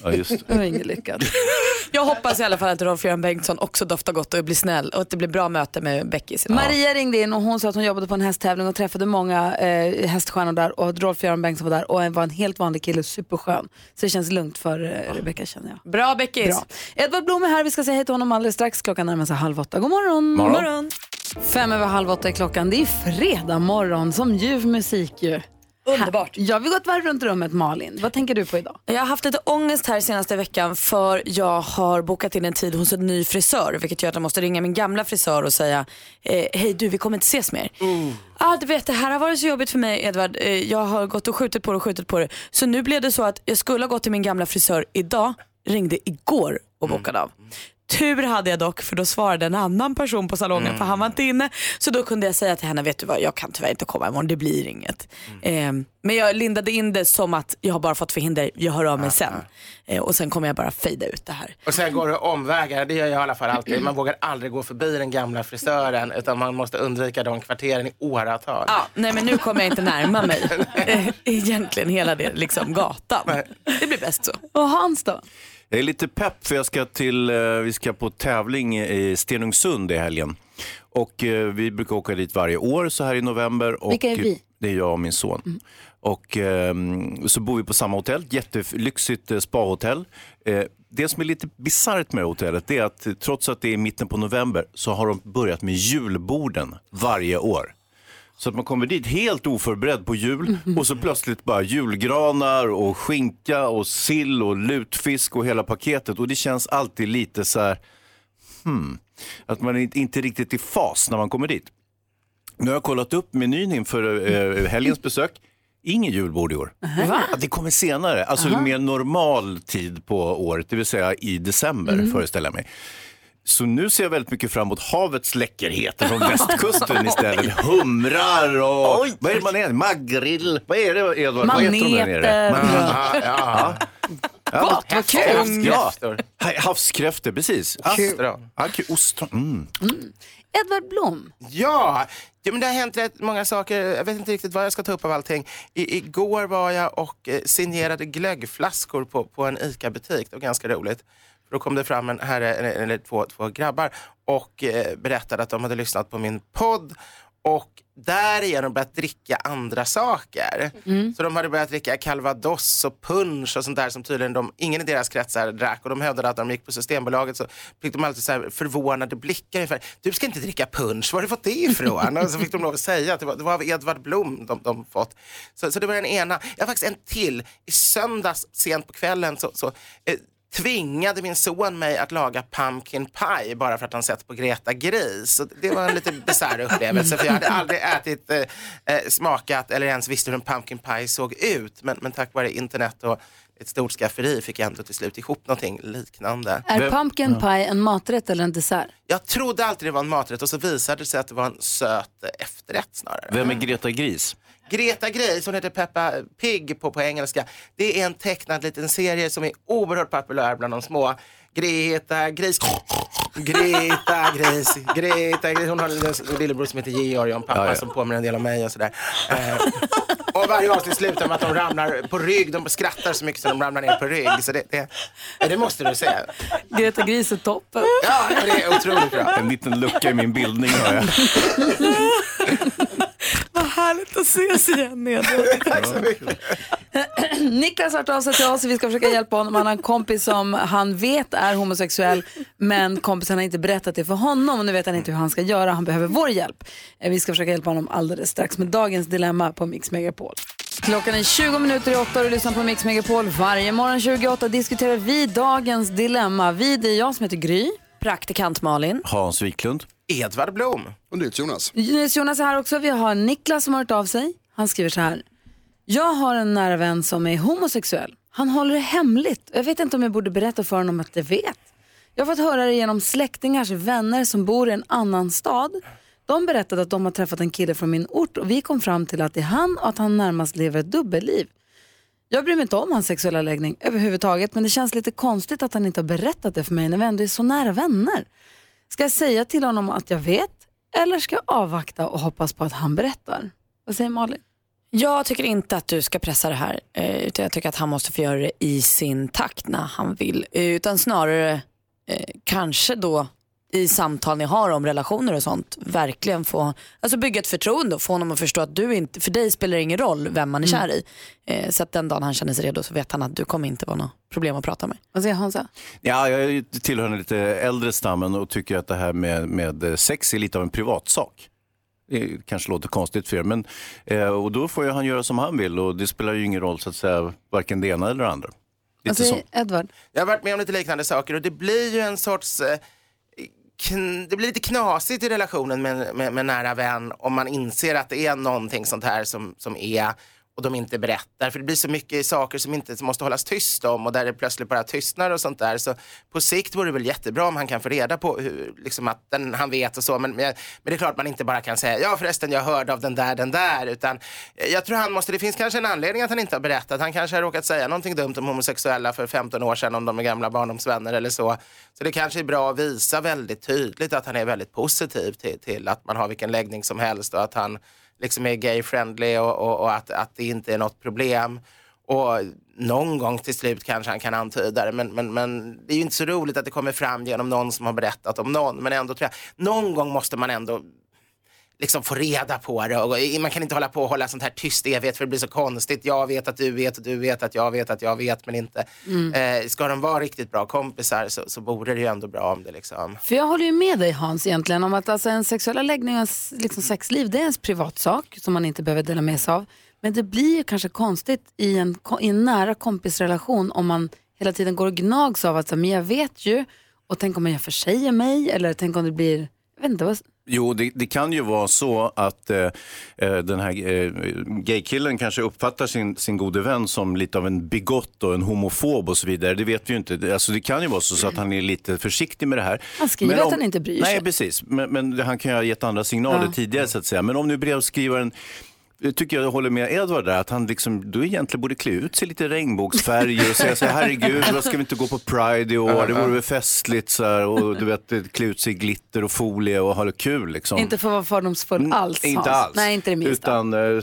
Ja, just det. var inget lyckat. Jag hoppas i alla fall att Rolf-Göran Bengtsson också doftar gott och blir snäll och att det blir bra möte med Beckis. Maria ringde in och hon sa att hon jobbade på en hästtävling och träffade många eh, häststjärnor där och Rolf-Göran Bengtsson var där och var en helt vanlig kille, superskön. Så det känns lugnt för eh, Rebecca känner jag. Bra Beckis. Bra. Edvard Blom är här, vi ska säga hej till honom alldeles strax. Klockan närmar sig halv åtta. God morgon. Morgon. Morgon. Fem över halv åtta är klockan. Det är fredag morgon som ljuv musik ju. Underbart. Jag vill gå ett varv runt rummet Malin. Vad tänker du på idag? Jag har haft lite ångest här senaste veckan för jag har bokat in en tid hos en ny frisör vilket gör att jag måste ringa min gamla frisör och säga eh, hej du vi kommer inte ses mer. Ah, du vet det här har varit så jobbigt för mig Edvard. Eh, jag har gått och skjutit på det och skjutit på det. Så nu blev det så att jag skulle ha gått till min gamla frisör idag, ringde igår och bokade av. Tur hade jag dock för då svarade en annan person på salongen för han var inte inne. Så då kunde jag säga till henne, vet du vad jag kan tyvärr inte komma imorgon, det blir inget. Eh, men jag lindade in det som att jag har bara fått förhinder, jag hör av mig sen. Eh, och sen kommer jag bara fejda ut det här. Och sen går det omvägar, det gör jag i alla fall alltid. Man vågar aldrig gå förbi den gamla frisören utan man måste undvika de kvarteren i åratal. Ja, nej men nu kommer jag inte närma mig eh, egentligen hela det liksom gatan. Det blir bäst så. Och Hans då? Jag är lite pepp för jag ska till, eh, vi ska på tävling i Stenungsund i helgen. Och eh, vi brukar åka dit varje år så här i november. Och Vilka är vi? Det är jag och min son. Och ehm, så bor vi på samma hotell, jättelyxigt eh, spahotell. Det som är lite bisarrt med hotellet är att trots att det är mitten på november så har de börjat med julborden varje år. Så att man kommer dit helt oförberedd på jul och så plötsligt bara julgranar och skinka och sill och lutfisk och hela paketet. Och det känns alltid lite så här, hmm, att man är inte- inte riktigt i fas när man kommer dit. Nu har jag kollat upp menyn inför eh, helgens besök. Ingen julbord i år. Va? Det kommer senare, alltså Aha. mer normal tid på året, det vill säga i december Mm. föreställer jag mig. Så nu ser jag väldigt mycket fram emot havets läckerheter från västkusten istället. Humrar och vad är det man är? Magrill? Vad är det Edvard? Vad? Maneter. Ma- ja. Ja. Gott, vad kul. Havskräftor. Ja, havskräftor, precis. Ostron. Ostron. Mm. Edvard Blom. Ja, ja men det har hänt rätt många saker. Jag vet inte riktigt vad jag ska ta upp av allting. I, igår var jag och eh, signerade glöggflaskor på, på en ICA-butik. Det var ganska roligt. För Då kom det fram en herre, eller, två, två grabbar och eh, berättade att de hade lyssnat på min podd och därigenom börjat dricka andra saker. Så de hade börjat dricka calvados och punch och sånt där som tydligen de, ingen i deras kretsar drack. Och de hävdade att när de gick på Systembolaget så fick de alltid så här förvånade blickar ungefär. Du ska inte dricka punch, var har du fått det ifrån? och så fick de lov att säga att det var, det var av Edvard Blom de, de fått. Så, så det var den ena. Jag har faktiskt en till. I söndags sent på kvällen så, så eh, tvingade min son mig att laga pumpkin pie bara för att han sett på Greta Gris. Så det var en lite bisarr upplevelse för jag hade aldrig ätit, eh, eh smakat eller ens visste hur en pumpkin pie såg ut. Men, men tack vare internet och ett stort skafferi fick jag ändå till slut ihop någonting liknande. Är pumpkin pie en maträtt eller en dessert? Jag trodde alltid det var en maträtt och så visade det sig att det var en söt eh, efterrätt snarare. Vem är Greta Gris? Greta Gris, hon heter Peppa Pig på, på engelska. Det är en tecknad liten serie som är oerhört populär bland de små. Greta Gris, Greta Gris, Greta Gris. Hon har en lillebror som heter Georg och en pappa Ja, ja. som påminner en del om mig och sådär. Och varje avsnitt slutar med att de ramlar på rygg. De skrattar så mycket så de ramlar ner på rygg. Så det, det, det måste du säga. Greta Gris är toppen. Ja, det är otroligt bra. En liten lucka i min bildning har jag. Härligt att ses igen Edvard. Tack så mycket. Niklas har hört av sig till oss och vi ska försöka hjälpa honom. Han har en kompis som han vet är homosexuell men kompisen har inte berättat det för honom och nu vet han inte hur han ska göra. Han behöver vår hjälp. Eh, Vi ska försöka hjälpa honom alldeles strax med dagens dilemma på Mix Megapol. Klockan är 20 minuter i åtta och du lyssnar på Mix Megapol. Varje morgon 28 diskuterar vi dagens dilemma. Vi, det är jag som heter Gry. Praktikant Malin. Hans Wiklund. Edvard Blom. Och nytt Jonas. Jonas Jonas är här också. Vi har Niklas som har hört av sig. Han skriver så här. Jag har en nära vän som är homosexuell. Han håller det hemligt. Jag vet inte om jag borde berätta för honom att jag vet. Jag har fått höra det genom släktingars vänner som bor i en annan stad. De berättade att de har träffat en kille från min ort och vi kom fram till att det är han och att han närmast lever ett dubbelliv. Jag bryr mig inte om hans sexuella läggning överhuvudtaget men det känns lite konstigt att han inte har berättat det för mig när vi ändå är så nära vänner. Ska jag säga till honom att jag vet eller ska jag avvakta och hoppas på att han berättar? Vad säger Malin? Jag tycker inte att du ska pressa det här. Eh, utan jag tycker att han måste få göra det i sin takt när han vill. Eh, utan snarare eh, kanske då i samtal ni har om relationer och sånt verkligen få alltså bygga ett förtroende och få honom att förstå att du inte, för dig spelar det ingen roll vem man är kär i. Eh, Så att den dagen han känner sig redo så vet han att du kommer inte vara något problem att prata med. Vad säger Hansa? Ja, jag är ju tillhör den lite äldre stammen och tycker att det här med, med sex är lite av en privatsak. Det kanske låter konstigt för er, men eh, och då får ju han göra som han vill och det spelar ju ingen roll så att säga varken det ena eller det andra. Vad Lite så. säger Edward? Jag har varit med om lite liknande saker och det blir ju en sorts eh, det blir lite knasigt i relationen med, med, med nära vän om man inser att det är någonting sånt här som, som är och de inte berättar. För det blir så mycket saker som inte som måste hållas tyst om och där det plötsligt bara tystnar och sånt där. Så på sikt vore det väl jättebra om han kan få reda på hur, liksom att den, han vet och så. Men, men, men det är klart man inte bara kan säga ja förresten jag hörde av den där, den där. Utan jag tror han måste, det finns kanske en anledning att han inte har berättat. Han kanske har råkat säga någonting dumt om homosexuella för 15 år sedan om de är gamla barndomsvänner eller så. Så det kanske är bra att visa väldigt tydligt att han är väldigt positiv till, till att man har vilken läggning som helst och att han liksom är gay-friendly och, och, och att, att det inte är något problem. Och någon gång till slut kanske han kan antyda det, men, men, men det är ju inte så roligt att det kommer fram genom någon som har berättat om någon. Men ändå tror jag, någon gång måste man ändå liksom få reda på det. Och man kan inte hålla på och hålla sånt här tyst evighet för det blir så konstigt. Jag vet att du vet och du vet att jag vet att jag vet men inte. Mm. Eh, ska de vara riktigt bra kompisar så, så borde det ju ändå bra om det liksom. För jag håller ju med dig Hans egentligen om att alltså, en sexuella läggning och ens liksom, sexliv det är ens privatsak som man inte behöver dela med sig av. Men det blir ju kanske konstigt i en, i en nära kompisrelation om man hela tiden går och gnags av att så, men jag vet ju och tänk om jag försäger mig eller tänk om det blir, jag vet inte Jo, det, det kan ju vara så att eh, eh, den här eh, gaykillen kanske uppfattar sin, sin gode vän som lite av en bigott och en homofob och så vidare. Det vet vi ju inte. Alltså, det kan ju vara så, så att han är lite försiktig med det här. Han skriver Men att han inte bryr Nej, sig. precis. Men, men han kan ju ha gett andra signaler Ja. tidigare så att säga. Men om nu brevskrivaren tycker jag håller med Edvard där, att han liksom, då egentligen borde klä ut sig lite regnbågsfärger och säga så här, herregud, vad ska vi inte gå på Pride i år? Det vore väl festligt så här, och du vet, klä ut sig i glitter och folie och ha det kul liksom. inte för att vara fördomsfull alls. Mm, Inte alls. Nej, inte det minsta. Utan, eh,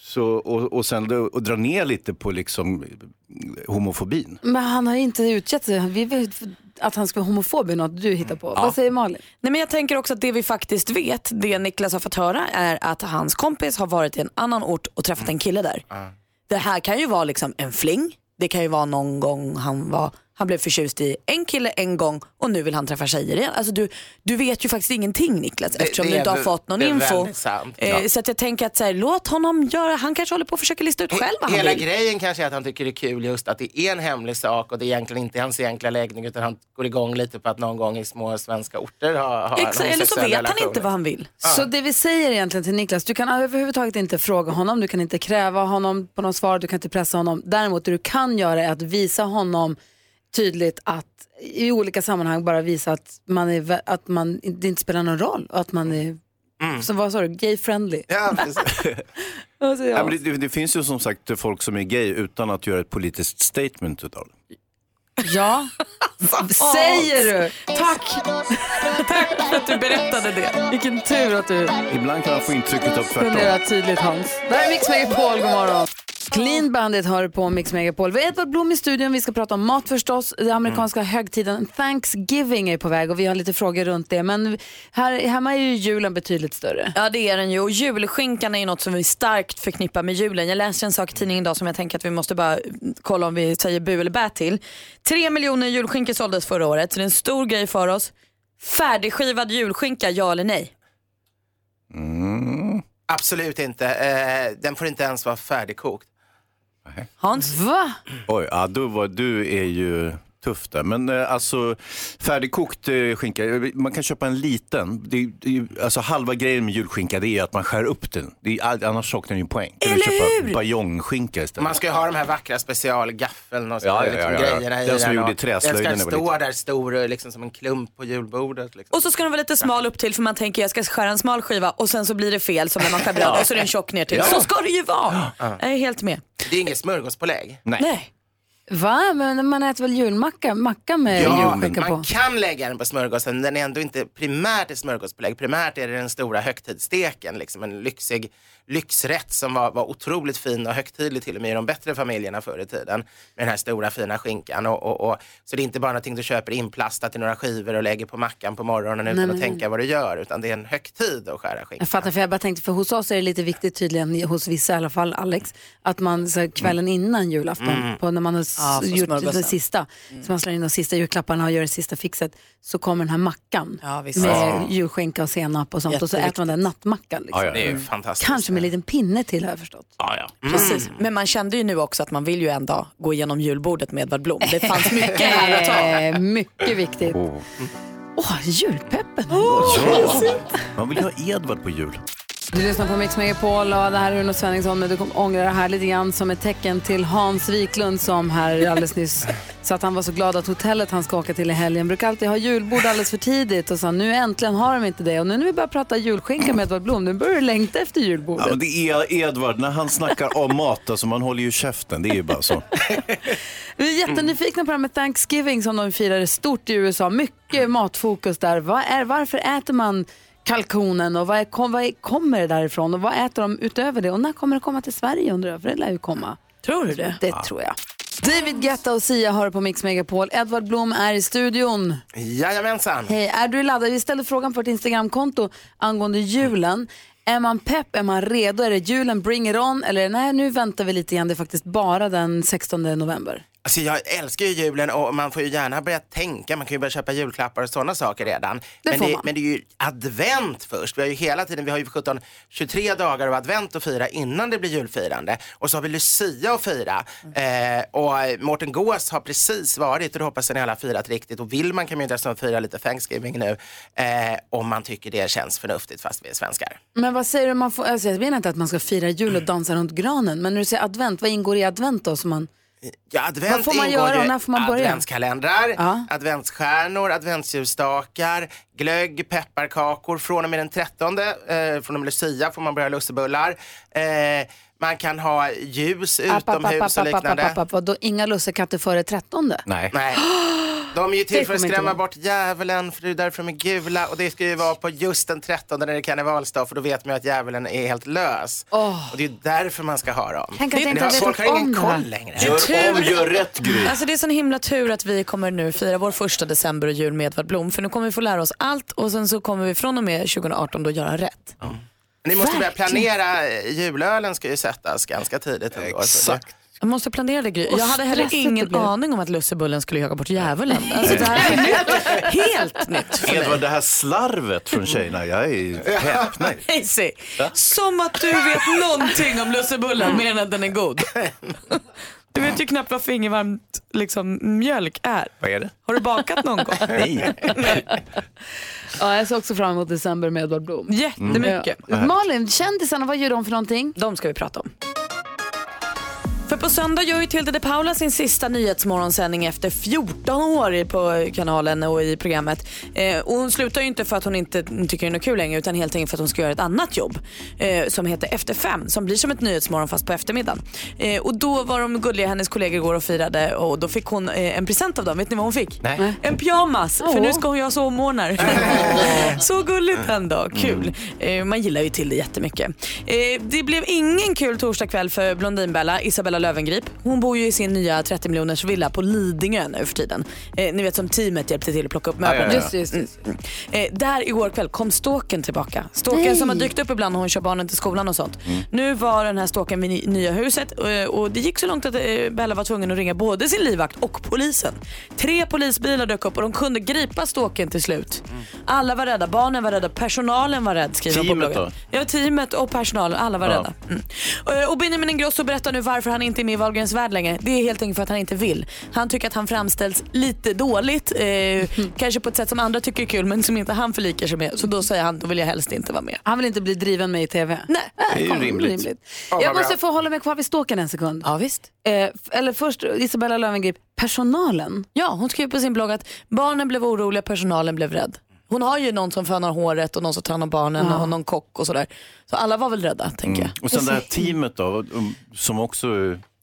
så, och, och sen och dra ner lite på liksom homofobin. Men han har inte utgett sig. Vi vet att han ska vara homofob är något du hittar på. Vad säger Malin? Nej, men jag tänker också att det vi faktiskt vet, det Niklas har fått höra är att hans kompis har varit i en annan ort och träffat en kille där. Det här kan ju vara liksom en fling. Det kan ju vara någon gång han var han blev förtjust i en kille en gång och nu vill han träffa tjejer igen. Alltså du, du vet ju faktiskt ingenting Niklas Det- eftersom det du inte har fått någon info. sant. Eh, Ja. Så att jag tänker att så här, låt honom göra, han kanske håller på att försöka lista ut själv vad han Hela vill. grejen kanske är att han tycker det är kul just att det är en hemlig sak och det är egentligen inte hans egentliga läggning utan han går igång lite på att någon gång i små svenska orter ha, ha en Exakt, eller så vet han relation. inte vad han vill. Så det vi säger egentligen till Niklas, du kan överhuvudtaget inte fråga honom, du kan inte kräva honom på något svar, du kan inte pressa honom. Däremot det du kan göra är att visa honom tydligt att i olika sammanhang bara visa att, man är, att man, det inte spelar någon roll och att man är, så vad sa du, gay-friendly? Ja, säger Ja, men det, det, finns ju som sagt folk som är gay utan att göra ett politiskt statement utav det. Ja, säger du? Tack! Tack för att du berättade det. Vilken tur att du Ibland kan man få intrycket av tvärtom. tydligt Hans. Det här är Mix Megapol, god morgon. Clean Bandit hör på Mix Megapol. Vi har Edvard Blom i studion, vi ska prata om mat förstås. Den amerikanska högtiden Thanksgiving är på väg och vi har lite frågor runt det. Men här hemma är ju julen betydligt större. Ja det är den ju och julskinkan är ju något som vi starkt förknippar med julen. Jag läste en sak i tidningen idag som jag tänker att vi måste bara kolla om vi säger bu eller bä till. Tre miljoner julskinkor såldes förra året så det är en stor grej för oss. Färdigskivad julskinka, ja eller nej? Absolut inte. Eh, den får inte ens vara färdigkokt. Hans? Va? Oj, ja, du, var, du är ju tuff där. Men eh, alltså färdigkokt eh, skinka, eh, man kan köpa en liten. Det, det, alltså halva grejen med julskinka det är att man skär upp den. Det är, annars saknar den ju poäng. Kan du köpa bajongskinka istället? Man ska ju ha de här vackra specialgaffeln och så, Ja, ja, liksom, ja, ja. grejerna i Den som gjorde träslöjden Den ska stå där stor liksom, som en klump på julbordet. Liksom. Och så ska den vara lite smal upp till för man tänker jag ska skära en smal skiva och sen så blir det fel som när man skär bröd och så är den tjock ner till. Ja. Så ska det ju vara. Jag är helt med. Det är inget smörgåspålägg. Nej. Nej. Va? Men man äter väl julmacka? Macka med Ja, julskinka man på? kan lägga den på smörgåsen. Den är ändå inte primärt ett smörgåspålägg. Primärt är det den stora högtidssteken. Liksom en lyxig lyxrätt som var, var otroligt fin och högtidlig till och med i de bättre familjerna förr i tiden. Med den här stora fina skinkan. Och, och, och, så det är inte bara någonting du köper inplastat i några skivor och lägger på mackan på morgonen utan Nej, att men- tänka vad du gör. Utan det är en högtid att skära skinka. Jag fattar, för jag bara tänkte, för hos oss är det lite viktigt tydligen, hos vissa i alla fall, Alex, att man så här, kvällen innan julafton, Mm. på när man har Ja, gjort det sista, så man slår in de sista julklapparna och gör det sista fixet, så kommer den här mackan Ja, med Ja. julskinka och senap och sånt och så äter man den nattmackan. Liksom. Ja, ja. Det är ju fantastiskt. Kanske med en liten pinne till har jag förstått. Ja, ja. Precis. Men man kände ju nu också att man vill ju en dag gå igenom julbordet med Edvard Blom. Det fanns mycket här att ta. Eh, mycket viktigt. Åh, Oh. julpeppen. Ja. Man vill ju ha Edvard på jul. Du lyssnar på Mix Megapol och det här är Uno Svenningsson men du kommer ångra det här lite grann som ett tecken till Hans Wiklund som här alldeles nyss sa att han var så glad att hotellet han ska åka till i helgen brukar alltid ha julbord alldeles för tidigt och sa nu äntligen har de inte det och nu när vi börjar prata julskinka med Edvard Blom nu börjar du längta efter julbordet. Ja, men det är Edvard, när han snackar om mat, alltså man håller ju käften, det är ju bara så. Vi är jättenyfikna på det här med Thanksgiving som de firar stort i USA. Mycket matfokus där. Vad är, varför äter man kalkonen och vad, är, kom, vad är, kommer det därifrån och vad äter de utöver det och när kommer det komma till Sverige undrar jag för det lär ju komma. Tror du det? Det tror jag. David Guetta och Sia hör på Mix Megapol. Edvard Blom är i studion. Jajamensan. Hej, är du laddad? Vi ställde frågan på vårt Instagramkonto angående julen. Är man pepp? Är man redo? Är det julen bring it on? Eller nej, nu väntar vi lite grann. Det är faktiskt bara den 16 november. Alltså jag älskar ju julen och man får ju gärna börja tänka, man kan ju börja köpa julklappar och sådana saker redan. Det men, det, man. men det är ju advent först. Vi har ju hela tiden, vi har ju 17, 23 dagar av advent att fira innan det blir julfirande. Och så har vi Lucia att fira. Eh, och Mårten Gås har precis varit och det hoppas jag ni alla har firat riktigt. Och vill man kan man ju dessutom fira lite Thanksgiving nu eh, om man tycker det känns förnuftigt fast vi är svenskar. Men vad säger du? Man får, alltså jag menar inte att man ska fira jul och dansa runt granen. Men när du säger advent, vad ingår i advent då? Som man... Ja, advent Vad får man ingår göra och när får man börja? Adventskalendrar, Ja. adventsstjärnor, adventsljusstakar, glögg, pepparkakor. Från och med den 13, eh, från och med Lucia får man börja lussebullar. Eh, man kan ha ljus App, app, utomhus app, och app, app, liknande. app, app. Vadå, inga lussekatter före 13? Nej. Nej. De är ju till för att skrämma bort djävulen, för det är därför de är gula. Och det ska ju vara på just den 13 när det är karnevalsdag, för då vet man ju att djävulen är helt lös. Och det är därför man ska ha dem. Tänk att jag inte det har- folk har ingen koll längre. Gör om, gör rätt Gry. Alltså det är sån himla tur att vi kommer nu fira vår första december och jul med Edvard Blom för nu kommer vi få lära oss allt och sen så kommer vi från och med 2018 då göra rätt. Ni måste börja Verkligen. planera, julölen ska ju sättas ganska tidigt. ändå, så det- Jag måste planera det Gry. Jag hade heller ingen aning om att lussebullen skulle jaga bort djävulen. Alltså det här är nytt. helt nytt för mig. Edvard, det här slarvet från tjejerna, jag är häpnad. Som att du vet någonting om lussebullen mer än att den är god. Du vet ju knappt vad fingervarmt liksom, mjölk är. Vad är det? Har du bakat någon gång? Nej. Ja, jag ser också fram emot december med Edvard Blom. Jättemycket. Ja. Malin, kändisarna, vad gör de för någonting? De ska vi prata om. För på söndag gör ju Tilde de Paula sin sista nyhetsmorgonsändning efter 14 år på kanalen och i programmet. Eh, och hon slutar ju inte för att hon inte tycker det är kul längre utan helt enkelt för att hon ska göra ett annat jobb eh, som heter Efter fem som blir som ett nyhetsmorgon fast på eftermiddagen. Eh, och då var de gulliga, hennes kollegor igår och firade och då fick hon eh, en present av dem. Vet ni vad hon fick? Nej. En pyjamas för nu ska hon göra sovmorgnar. så gulligt ändå, kul. Eh, man gillar ju till det jättemycket. Eh, det blev ingen kul torsdagkväll för Blondinbella, Isabella Löwengrip. Hon bor ju i sin nya 30 miljoners villa på Lidingö nu för tiden. Eh, ni vet som teamet hjälpte till att plocka upp möblerna. Just, just, just. Mm. Eh, där igår kväll kom ståken tillbaka. Ståken Nej. som har dykt upp ibland när hon kör barnen till skolan och sånt. Nu var den här ståken vid ny- nya huset eh, och det gick så långt att eh, Bella var tvungen att ringa både sin livvakt och polisen. Tre polisbilar dök upp och de kunde gripa ståken till slut. Alla var rädda, barnen var rädda, personalen var rädd skriver de på Teamet bloggen. då? Ja, teamet och personalen, alla var Ja. rädda. Mm. Och- Och Benjamin Ingrosso berättar nu varför han inte är med i Wahlgrens värld längre. Det är helt enkelt för att han inte vill. Han tycker att han framställs lite dåligt, eh, kanske på ett sätt som andra tycker är kul men som inte han förlikar sig med. Så då säger han, då vill jag helst inte vara med. Han vill inte bli driven med i TV. Nej. Det är ju rimligt. Ja, vad Jag måste bra. få hålla mig kvar vid ståken en sekund. Ja visst. Eh, eller först Isabella Löwengrip, personalen. Ja, hon skrev på sin blogg att barnen blev oroliga, personalen blev rädd. Hon har ju någon som fönar håret och någon som tar hand om barnen och någon kock och sådär. Så alla var väl rädda tänker jag. Och sen det här teamet då, som också...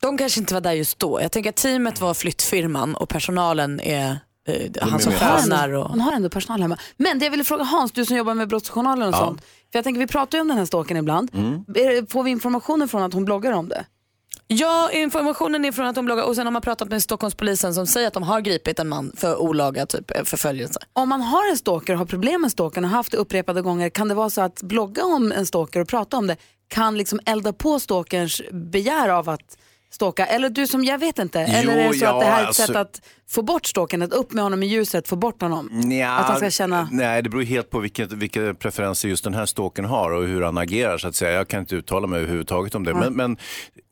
De kanske inte var där just då. Jag tänker att teamet var flyttfirman och personalen är eh, han som fönar. Och... Hon har ändå personal hemma. Men det jag ville fråga Hans, du som jobbar med Brottsjournalen och Ja. sånt. För jag tänker vi pratar ju om den här ståken ibland. Eh, Får vi informationen från att hon bloggar om det? Ja, informationen är från att de bloggar och sen har man pratat med Stockholmspolisen som säger att de har gripit en man för olaga typ eh, förföljelse. Om man har en stalker och har problem med stalkern och har haft det upprepade gånger, kan det vara så att blogga om en stalker och prata om det kan liksom elda på stalkerns begär av att ståka? Eller du som, jag vet inte. Eller Jo, är det så att det ja, här är ett alltså- sätt att få bort ståken, att upp med honom i ljuset, få bort honom? Nja, Att han ska känna... Nej, det beror helt på vilket, vilka preferenser just den här ståken har och hur han agerar. så att säga. Jag kan inte uttala mig överhuvudtaget om det. Ja. Men, men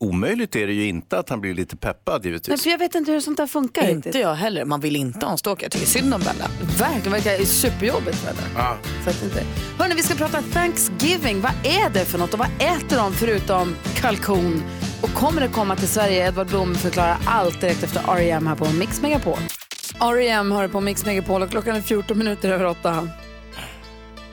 omöjligt är det ju inte att han blir lite peppad Nej, givetvis. för jag vet inte hur sånt där funkar Inte riktigt. jag heller. Man vill inte ha en stalker. Jag tycker synd om Bella. Verkligen, verkar superjobbigt för henne. Ja. Så att inte... Hörrni, vi ska prata Thanksgiving. Vad är det för något och vad äter de förutom kalkon? Och kommer det komma till Sverige? Edvard Blom förklarar allt direkt efter R.E.M. här på Mix Megapol. R.E.M. har det på Mix Megapol och klockan är 14 minuter över 8.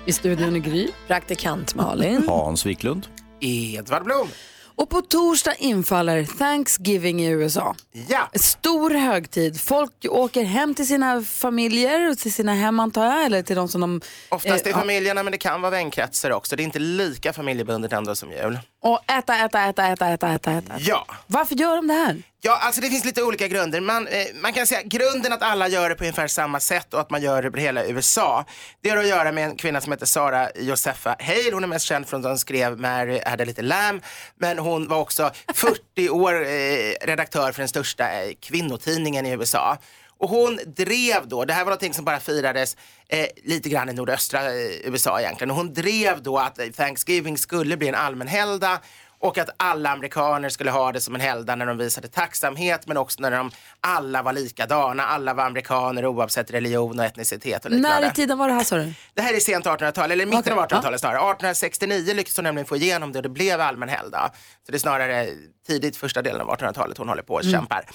I studion är Gry. Praktikant Malin. Hans Wiklund. Edvard Blom. Och på torsdag infaller Thanksgiving i USA. Ja. Stor högtid. Folk åker hem till sina familjer och till sina hem antar jag, eller till de som de... Oftast i eh, familjerna men det kan vara vänkretsar också. Det är inte lika familjebundet ändå som jul. Och äta, äta, äta, äta, äta, äta, äta. Ja. Varför gör de det här? Ja, alltså det finns lite olika grunder. Man, eh, man kan säga grunden att alla gör det på ungefär samma sätt och att man gör det över hela USA. Det har att göra med en kvinna som heter Sara Josefa Hale. Hon är mest känd från att hon skrev Mary had a little lamb. Men hon var också 40 år eh, redaktör för den största eh, kvinnotidningen i USA. Och hon drev då, det här var någonting som bara firades eh, lite grann i nordöstra eh, USA egentligen. Och hon drev då att Thanksgiving skulle bli en allmän helgdag och att alla amerikaner skulle ha det som en helgdag när de visade tacksamhet men också när de alla var likadana. Alla var amerikaner oavsett religion och etnicitet och liknande. När i tiden var det här sa du? Det här är sent 1800-tal, eller mitten Okej, av 1800-talet snarare. 1869 lyckades hon nämligen få igenom det och det blev allmän helgdag. Så det är snarare tidigt första delen av 1800-talet hon håller på och Mm. kämpar.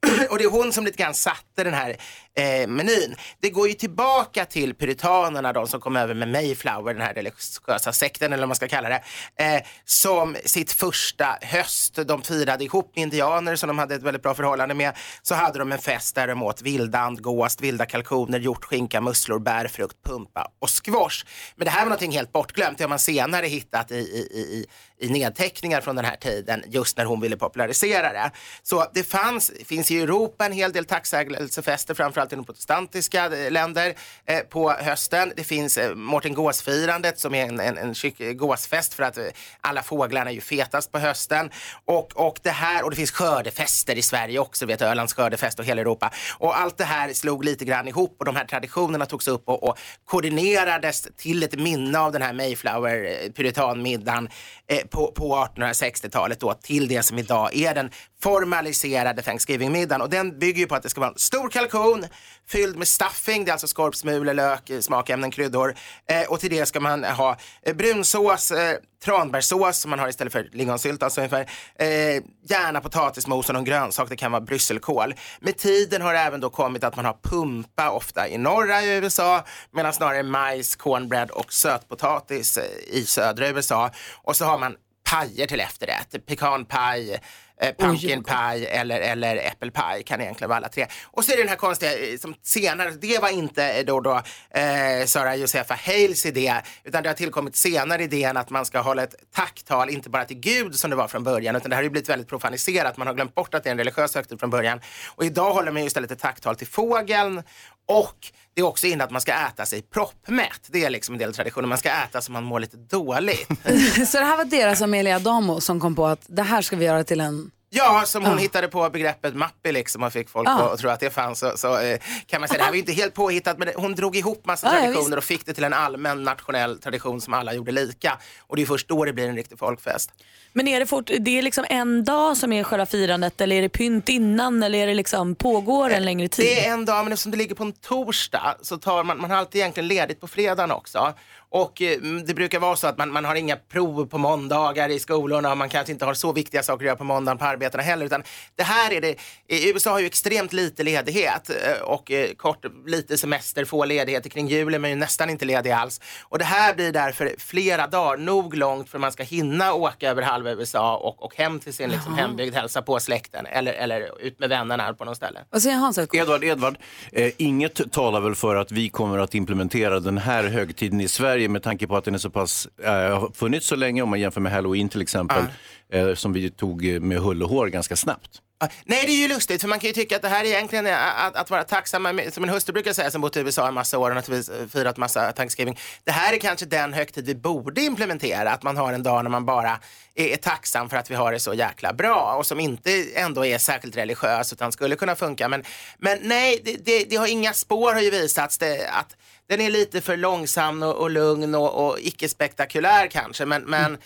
Och det är hon som lite grann satte den här eh, menyn. Det går ju tillbaka till puritanerna, de som kom över med Mayflower, den här religiösa sekten eller vad man ska kalla det, eh, som sitt första höst. De firade ihop med indianer som de hade ett väldigt bra förhållande med. Så hade de en fest där de åt vilda andgås, vilda kalkoner, hjortskinka, musslor, bär, frukt, pumpa och squash. Men det här var någonting helt bortglömt. Det har man senare hittat i, i, i, i nedteckningar från den här tiden just när hon ville popularisera det. Så det fanns, finns i Europa en hel del tacksägelsefester, framförallt i de protestantiska eh, länder eh, på hösten. Det finns eh, Mårten Gåsfirandet som är en, en, en kyck- eh, gåsfest för att eh, alla fåglarna är ju fetast på hösten. Och, och det här, och det finns skördefester i Sverige också, vet Ölands skördefest och hela Europa. Och allt det här slog lite grann ihop och de här traditionerna togs upp och, och koordinerades till ett minne av den här Mayflower puritanmiddagen eh, på, på 1860-talet då till det som idag är den formaliserade Thanksgiving-middagen. Och den bygger ju på att det ska vara en stor kalkon fylld med stuffing, det är alltså skorpsmulor, lök, eh, smakämnen, kryddor. Eh, och till det ska man ha eh, brunsås, eh, tranbärssås som man har istället för lingonsylt, alltså ungefär. Eh, gärna potatismos och någon grönsak, det kan vara brysselkål. Med tiden har det även då kommit att man har pumpa ofta i norra USA medan snarare majs, cornbread och sötpotatis eh, i södra USA. Och så har man pajer till efterrätt, pekanpaj, eh, pumpkin pie eller, eller äppelpaj kan egentligen vara alla tre. Och så är det den här konstiga eh, som senare, det var inte eh, då, då eh, Sara Josefa Hales idé utan det har tillkommit senare idén att man ska hålla ett tacktal, inte bara till Gud som det var från början utan det här har ju blivit väldigt profaniserat, man har glömt bort att det är en religiös högtid från början. Och idag håller man ju istället ett tacktal till fågeln och det är också inne att man ska äta sig proppmätt. Det är liksom en del traditioner. Man ska äta så man mår lite dåligt. Så det här var deras Amelia Adamo som kom på att det här ska vi göra till en... Ja, som hon Ja. hittade på begreppet mappi liksom och fick folk Ja. att tro att det fanns. Så, så eh, kan man säga, det här var ju inte helt påhittat men hon drog ihop massa Ja, ja, traditioner och fick det till en allmän nationell tradition som alla gjorde lika. Och det är först då det blir en riktig folkfest. Men är det, fort, det är liksom en dag som är själva firandet eller är det pynt innan eller är det liksom, pågår en längre tid? Det är en dag, men eftersom det ligger på en torsdag så tar man, man har alltid egentligen ledigt på fredagen också. Och eh, det brukar vara så att man, man har inga prov på måndagar i skolorna och man kanske inte har så viktiga saker att göra på måndagen på arbetena heller. Utan det här är det, USA har ju extremt lite ledighet eh, och eh, kort, lite semester, få ledigheter kring jul är man ju nästan inte ledig alls. Och det här blir därför flera dagar, nog långt för man ska hinna åka över halva USA och, och hem till sin liksom, hembygd, hälsa på släkten eller, eller ut med vännerna på något ställe. Vad säger Hans? Edvard, Edvard eh, inget talar väl för att vi kommer att implementera den här högtiden i Sverige med tanke på att den är så pass, eh, har funnits så länge om man jämför med halloween till exempel, eh, som vi tog med hull och hår ganska snabbt. Nej, det är ju lustigt, för man kan ju tycka att det här egentligen är att, att vara tacksam, som en hustru brukar säga som bott i USA en massa år och naturligtvis eh, firat massa Thanksgiving. Det här är kanske den högtid vi borde implementera, att man har en dag när man bara är, är tacksam för att vi har det så jäkla bra och som inte ändå är särskilt religiös utan skulle kunna funka. Men, men nej, det, det, det har inga spår har ju visats det, att den är lite för långsam och, och lugn och, och icke-spektakulär kanske, men, men mm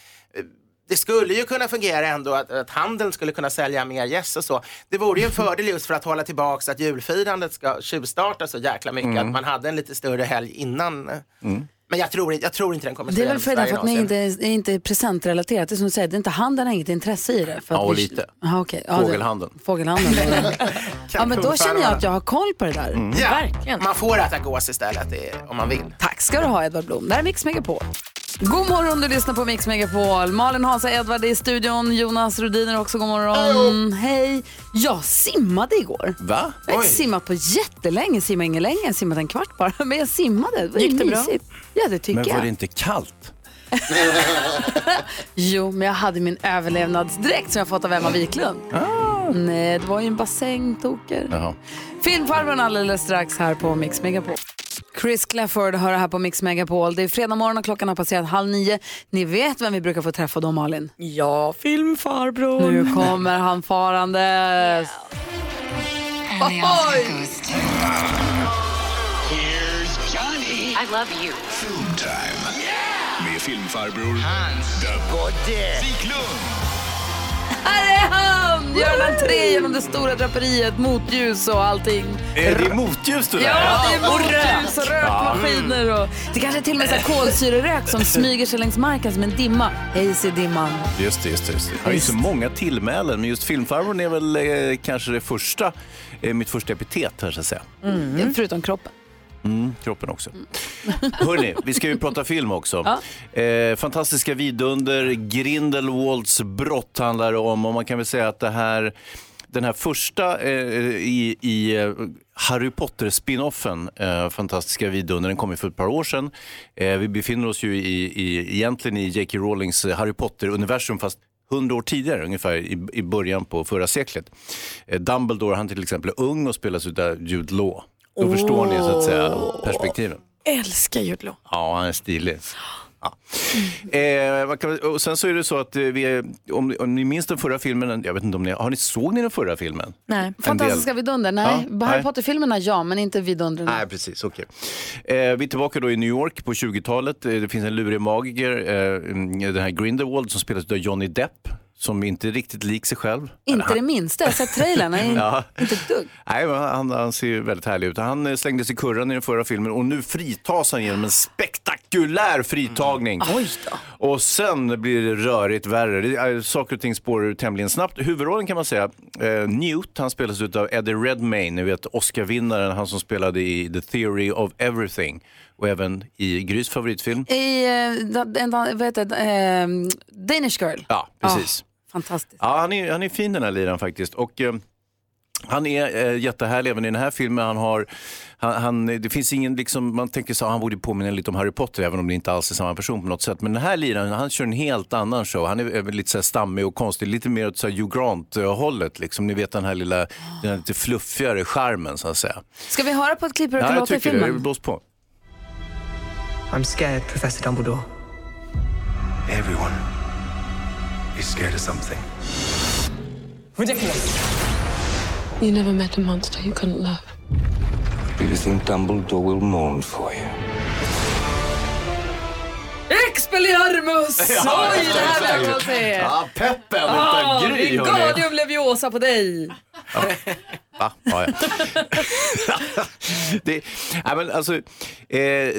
det skulle ju kunna fungera ändå att, att handeln skulle kunna sälja mer gäss och så. Det vore ju en fördel just för att hålla tillbaks att julfirandet ska tjuvstarta så jäkla mycket, Mm. att man hade en lite större helg innan. Men jag tror, inte- jag tror inte den kommer Det är väl för, därför att ni Sverige inte är, är inte presentrelaterat. Det är som du säger, det är inte handeln har inget intresse i det. För Ja, att och vi- lite. Aha, okej. Ja, det- Fågelhandeln. Fågelhandeln. ja, men då känner jag att jag har koll på det där. någonsin. Ja, man får äta gås istället det- om man vill. Tack ska du ha Edvard Blom. Det här är Mix Megapol. God morgon, du lyssnar på Mix Megapol. Malin Hansa Edvard är i studion. Jonas Rhodiner också, god morgon. Hej. Jag simmade igår. Va? Jag har inte simmat på jättelänge, simmade ingen länge, jag simmat en kvart bara. Men jag simmade, det Gick det bra? Ja, det tycker Men var jag. det inte kallt? Jo, men jag hade min överlevnadsdräkt som jag fått av Emma Wiklund. Nej, det var ju en bassäng, toker. Filmfarbrorn alldeles strax här på Mix Megapol. Chris Clafford hör här på Mix Megapol. Det är fredag morgon och klockan har passerat halv nio. Ni vet vem vi brukar få träffa då, Malin? Ja, filmfarbror. Nu kommer han farandes. Oj! I love you. Filmtime. Med filmfarbror Hans the Wiklund. Här är han! Gör en entré genom det stora draperiet, motljus och allting. Är det motljus du där? Ja, det är och motljus och rökmaskiner. Och det kanske är till och med så här kolsyrerök som smyger sig längs marken som en dimma. Hej, se dimman. Just det, just det. Just det. Jag har ju så många tillmälen, men just filmfarbrorn är väl eh, kanske det första, eh, mitt första epitet här så att säga. Mm. Förutom kroppen. Mm, kroppen också. Hörni, vi ska ju prata film också. Eh, fantastiska vidunder, Grindelwalds brott handlar det om och man kan väl säga att det här den här första eh, i, i eh, Harry Potter-spinoffen, eh, Fantastiska vidundern, den kom ju för ett par år sedan. Eh, vi befinner oss ju i, i, egentligen i J.K. Rowlings eh, Harry Potter-universum fast hundra år tidigare, ungefär i, i början på förra seklet. Eh, Dumbledore, han till exempel är ung och spelas av Jude Law. Då förstår ni så att säga perspektiven. Älskar Jude. Ja, han är stilig. Ja. Eh, och sen så är det så att eh, vi om, om ni minns den förra filmen, jag vet inte om ni, har ni såg ni den förra filmen? Nej. Fantastiska vidunder? Nej. Ja, Harry. Potter-filmerna ja, men inte vidundren. Nej, precis. okej. Eh, vi är tillbaka då i New York på 20-talet. Eh, det finns en lurig magiker, eh, mm, den här Grindelwald som spelas av Johnny Depp, som inte är riktigt lik sig själv. Inte det minsta. Jag har sett trailern. Ja. Inte ett dugg. Nej, han, han ser väldigt härlig ut. Han eh, slängdes i kurran i den förra filmen och nu fritas han genom en spektakulär fritagning. Oj då. Och sen blir det rörigt värre. Det är, saker och ting spårar ur tämligen snabbt. Huvudrollen kan man säga, eh, Newt, han spelas av Eddie Redmayne, ni vet Oscar-vinnaren, han som spelade i The Theory of Everything och även i Grys favoritfilm. I, eh, da- vad heter det? Eh, Danish Girl. Ja, precis. Fantastiskt. Ja, han är, han är fin den här liran faktiskt. Och, eh, han är eh, jättehärlig även i den här filmen. Han har, han, han, det finns ingen, liksom, man tänker så han borde påminna lite om Harry Potter även om det inte alls är samma person på något sätt. Men den här liran, han kör en helt annan show. Han är, är lite så här stammig och konstig, lite mer åt så här Hugh Grant-hållet. Liksom. Ni vet den här lilla, den här lite fluffigare charmen så att säga. Ska vi höra på ett klipp hur det Ja, kan jag låta i tycker det. filmen? Blås på. I'm scared, Professor Dumbledore. Everyone is scared of something. Ridiculous. You never met a monster you couldn't love. Do you think Dumbledore will mourn for you? Expelliarmus! Ja, Oj, det här exakt. vill jag se! Ja, peppen Ah, utan Gry, hörni. Wingardium Leviosa på dig! Va? Ja, ja. det, nej, men alltså, eh,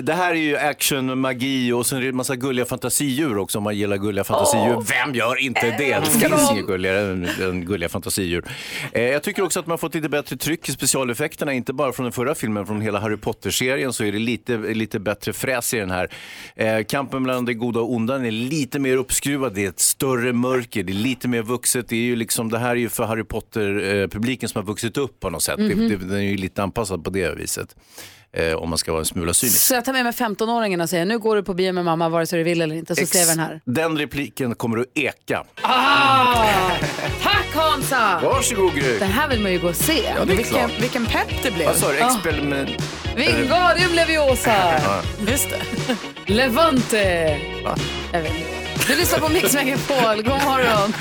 det här är ju action, magi och sen är det en massa gulliga fantasidjur också om man gillar gulliga fantasidjur. Åh. Vem gör inte det? Det älskar finns inget gulligare än, än gulliga fantasidjur. Eh, jag tycker också att man fått lite bättre tryck i specialeffekterna, inte bara från den förra filmen, från hela Harry Potter-serien så är det lite, lite bättre fräs i den här. Eh, kampen mellan det goda och onda är lite mer uppskruvad, det är ett större mörker, det är lite mer vuxet. Det, är ju liksom, det här är ju för Harry Potter-publiken som har vuxit upp upp på något sätt. Mhm. Det, det, den är ju lite anpassad på det viset. Eh, om man ska vara en smula cynisk. Så jag tar med mig 15-åringen och säger nu går du på bio med mamma vare sig du vill eller inte. Så vi den här. Den repliken kommer att eka. Ah! Tack Hansa! Varsågod Gry. Det här vill man ju gå och se. Ja, det är vilken, klart. vilken pepp det blev. Vad sa du? Experiment... Wingardium Leviosa! Just det. Levante! Jag vet inte. Du lyssnar på Mix Megapol. God morgon!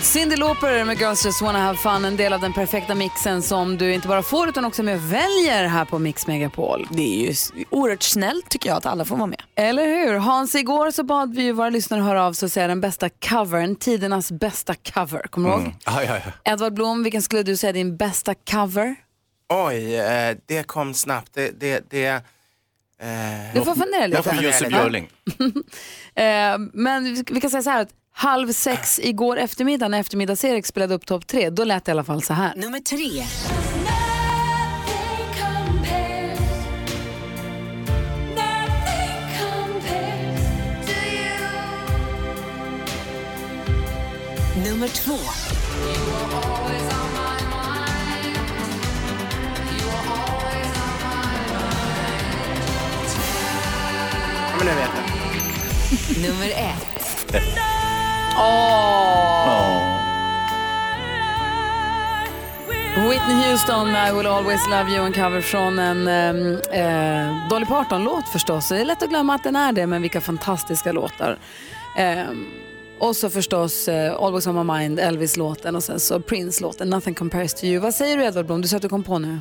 Cyndi Lauper med Girls Just Wanna Have Fun, en del av den perfekta mixen som du inte bara får utan också med väljer här på Mix Megapol. Det är ju oerhört snällt tycker jag att alla får vara med. Eller hur? Hans, igår så bad vi ju våra lyssnare höra av sig och säga den bästa covern, tidernas bästa cover. Kommer du ihåg? Mm. Ja, ja. Edvard Blom, vilken skulle du säga är din bästa cover? Oj, eh, det kom snabbt. Det, det, det, eh, Du får fundera lite. Jag får Jussi Björling. Eh, men vi- vi kan säga så här att halv sex igår eftermiddag när eftermiddags-Erik spelade upp topp tre, då lät det i alla fall så här. Nummer tre. Nummer två. ja, men nu vet jag. Nummer ett. Whitney Houston med I will always love you, en cover från en ehm, eh, Dolly Parton-låt förstås. Det är lätt att glömma att den är det, men vilka fantastiska låtar. Ehm, och så förstås eh, Always on my mind, Elvis-låten och sen så Prince-låten Nothing compares to you. Vad säger du Edvard Blom? Du sa att du kom på nu.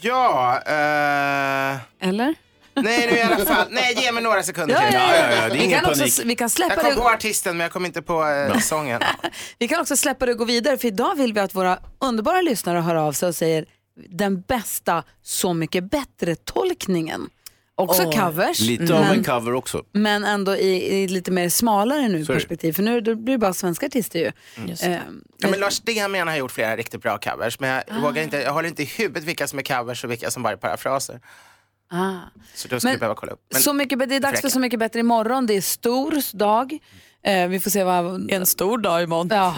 Ja, eh... Eller? Nej, nu i alla fall. Nej, ge mig några sekunder Ja, till. ja, ja, ja, det är Vi ingen kan också panik. s- vi kan släppa Jag kom det- på artisten, men jag kom inte på eh, sången. Vi kan också släppa det och gå vidare, för idag vill vi att våra underbara lyssnare hör av sig och säger den bästa Så mycket bättre-tolkningen. Också covers. Lite av men- en cover också. Men ändå i, i lite mer smalare nu Så är det. perspektiv. För nu då blir det bara svenska artister ju. Ehm, Ja, men Lars Stenman har gjort flera riktigt bra covers, men jag, Ah. vågar inte, jag håller inte i huvudet vilka som är covers och vilka som bara är parafraser. Ah. Så då skulle Men behöva kolla upp. Men- så mycket, det är dags för. Så mycket bättre imorgon. Det är stor dag. Eh, vi får se vad... En stor dag imorgon. Ja.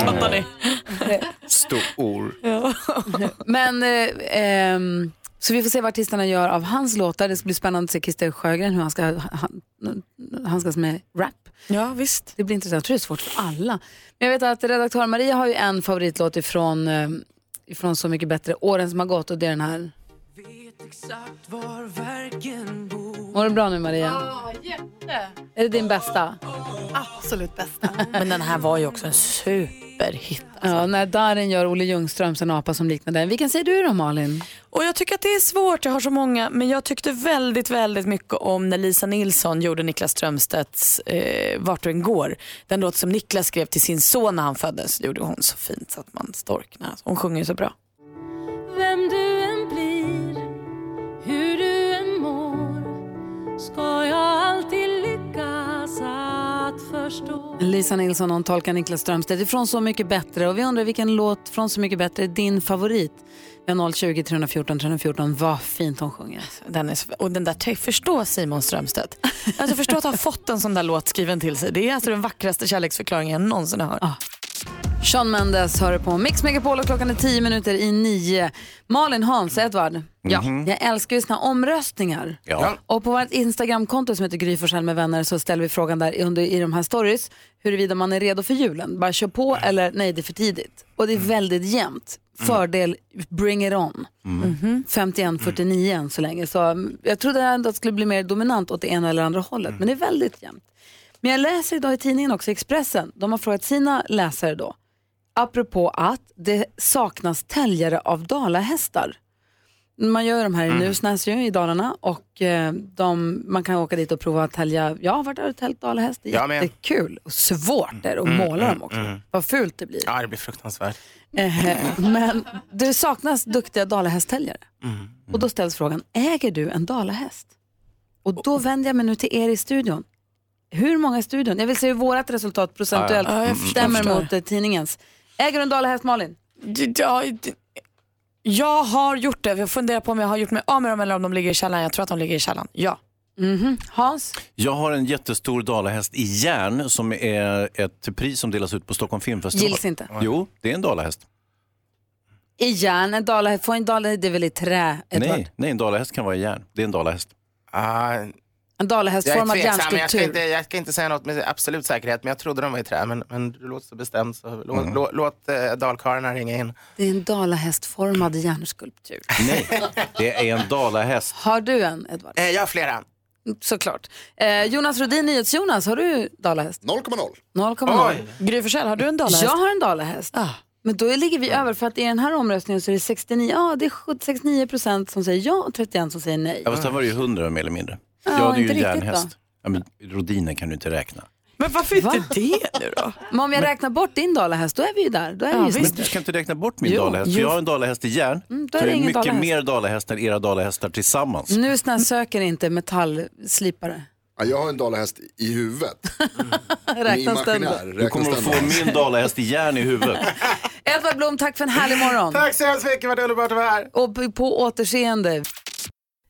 Fattar ni? Stor. Men, eh, ehm, så vi får se vad artisterna gör av hans låtar. Det ska bli spännande att se Christer Sjögren hur han ska han, handskas med rap. Ja, visst. Det blir intressant. Jag tror det är svårt för alla. Men jag vet att redaktör Maria har ju en favoritlåt ifrån, eh, ifrån Så mycket bättre, åren som har gått och det är den här. Mår du bra nu Maria? Ja, jätte. Är det din bästa? Absolut bästa. Men den här var ju också en superhit. Ja, när Darin gör Olle Ljungströms en apa som liknar den. Vilken säger du då Malin? Och jag tycker att det är svårt, jag har så många, men jag tyckte väldigt, väldigt mycket om när Lisa Nilsson gjorde Niklas Strömstedts eh, Vart du än går. Den låt som Niklas skrev till sin son när han föddes gjorde hon så fint så att man storknar. Hon sjunger ju så bra. Vem du Lisa Nilsson hon tolkar Niklas Strömstedt ifrån Så mycket bättre och vi undrar vilken låt från Så mycket bättre är din favorit? Vi har 020 314 314. Vad fint hon sjunger. Den är, och den där, förstå Simon Strömstedt. Alltså förstå att ha fått en sån där låt skriven till sig. Det är alltså den vackraste kärleksförklaringen jag någonsin har hört. Sean Mendes hör på Mix Megapol och klockan är 10 minuter i nio. Malin, Hans, Edvard. Ja. Mhm. Jag älskar ju såna omröstningar. Ja. Och på vårt Instagramkonto som heter Gry Forssell med vänner så ställer vi frågan där under, i de här stories huruvida man är redo för julen. Bara kör på eller nej det är för tidigt. Och det är väldigt jämnt. Fördel, bring it on. Mm. 51-49 än så länge. Så mm, jag trodde ändå att det skulle bli mer dominant åt det ena eller andra hållet. Men det är väldigt jämnt. Men jag läser idag i tidningen också, Expressen. De har frågat sina läsare då. Apropå att det saknas täljare av dalahästar. Man gör de här i Mm. Nusnäs ju, i Dalarna och eh, de, man kan åka dit och prova att tälja. Jag har varit där och täljt dalahäst. Det är Jag jättekul. Och svårt är det att Mm, måla mm, dem också. mm. Vad fult det blir. Ja, det blir fruktansvärt. Eh, men det saknas duktiga dalahästtäljare. Mm. Och då ställs frågan, äger du en dalahäst? Och då vänder jag mig nu till er i studion. Hur många i studion? Jag vill se hur vårt resultat procentuellt Ja, ja. Förstår, stämmer mot eh, tidningens. Äger du en dalahäst Malin? Ja, jag har gjort det. Jag funderar på om jag har gjort mig av med dem eller om de ligger i källaren. Jag tror att de ligger i källaren. Ja. Mhm. Hans? Jag har en jättestor dalahäst i järn som är ett pris som delas ut på Stockholm Filmfestival. Gills inte. Jo, det är en dalahäst. I järn, en dalahäst, får en dalahäst, det är väl i trä? Edvard? Nej, nej, en dalahäst kan vara i järn. Det är en dalahäst. En dalahästformad men jag ska, inte, jag ska inte säga något med absolut säkerhet, men jag trodde de var i trä. Men, men du låter så bestämd, så låt, Mm. låt, låt eh, dalkarlarna ringa in. Det är en dalahästformad järnskulptur. Nej, det är en dalahäst. Har du en, Edvard? Eh, jag har flera. Såklart. Eh, Jonas Rodin, NyhetsJonas, har du dalahäst? 0,0 0,0. Gry Forssell, har du en dalahäst? Jag har en dalahäst. Men då ligger vi över för att i den här omröstningen så är det 69, ja, det är 69 procent som säger ja och 31 som säger nej. Ja, fast sen var det ju hundra mer eller mindre. Ja, jag hade ju en järnhäst. Ja, men rodinen kan du inte räkna. Men varför Va? inte det nu då? Men om jag räknar bort din dalahäst, då är vi ju där. Då är vi ju Men du ska inte räkna bort min Jo, dalahäst, för jag har en dalahäst i järn. Mm, då är det det är ingen mycket dalahäst. mer dalahäst än era dalahästar tillsammans. Nu snä söker inte metallslipare. Ja, jag har en dalahäst i huvudet. Räknas den? Du kommer att få min dalahäst i järn i huvudet. Edvard Blom, tack för en härlig morgon. Tack så hemskt mycket, vad underbart att vara här. Och på återseende.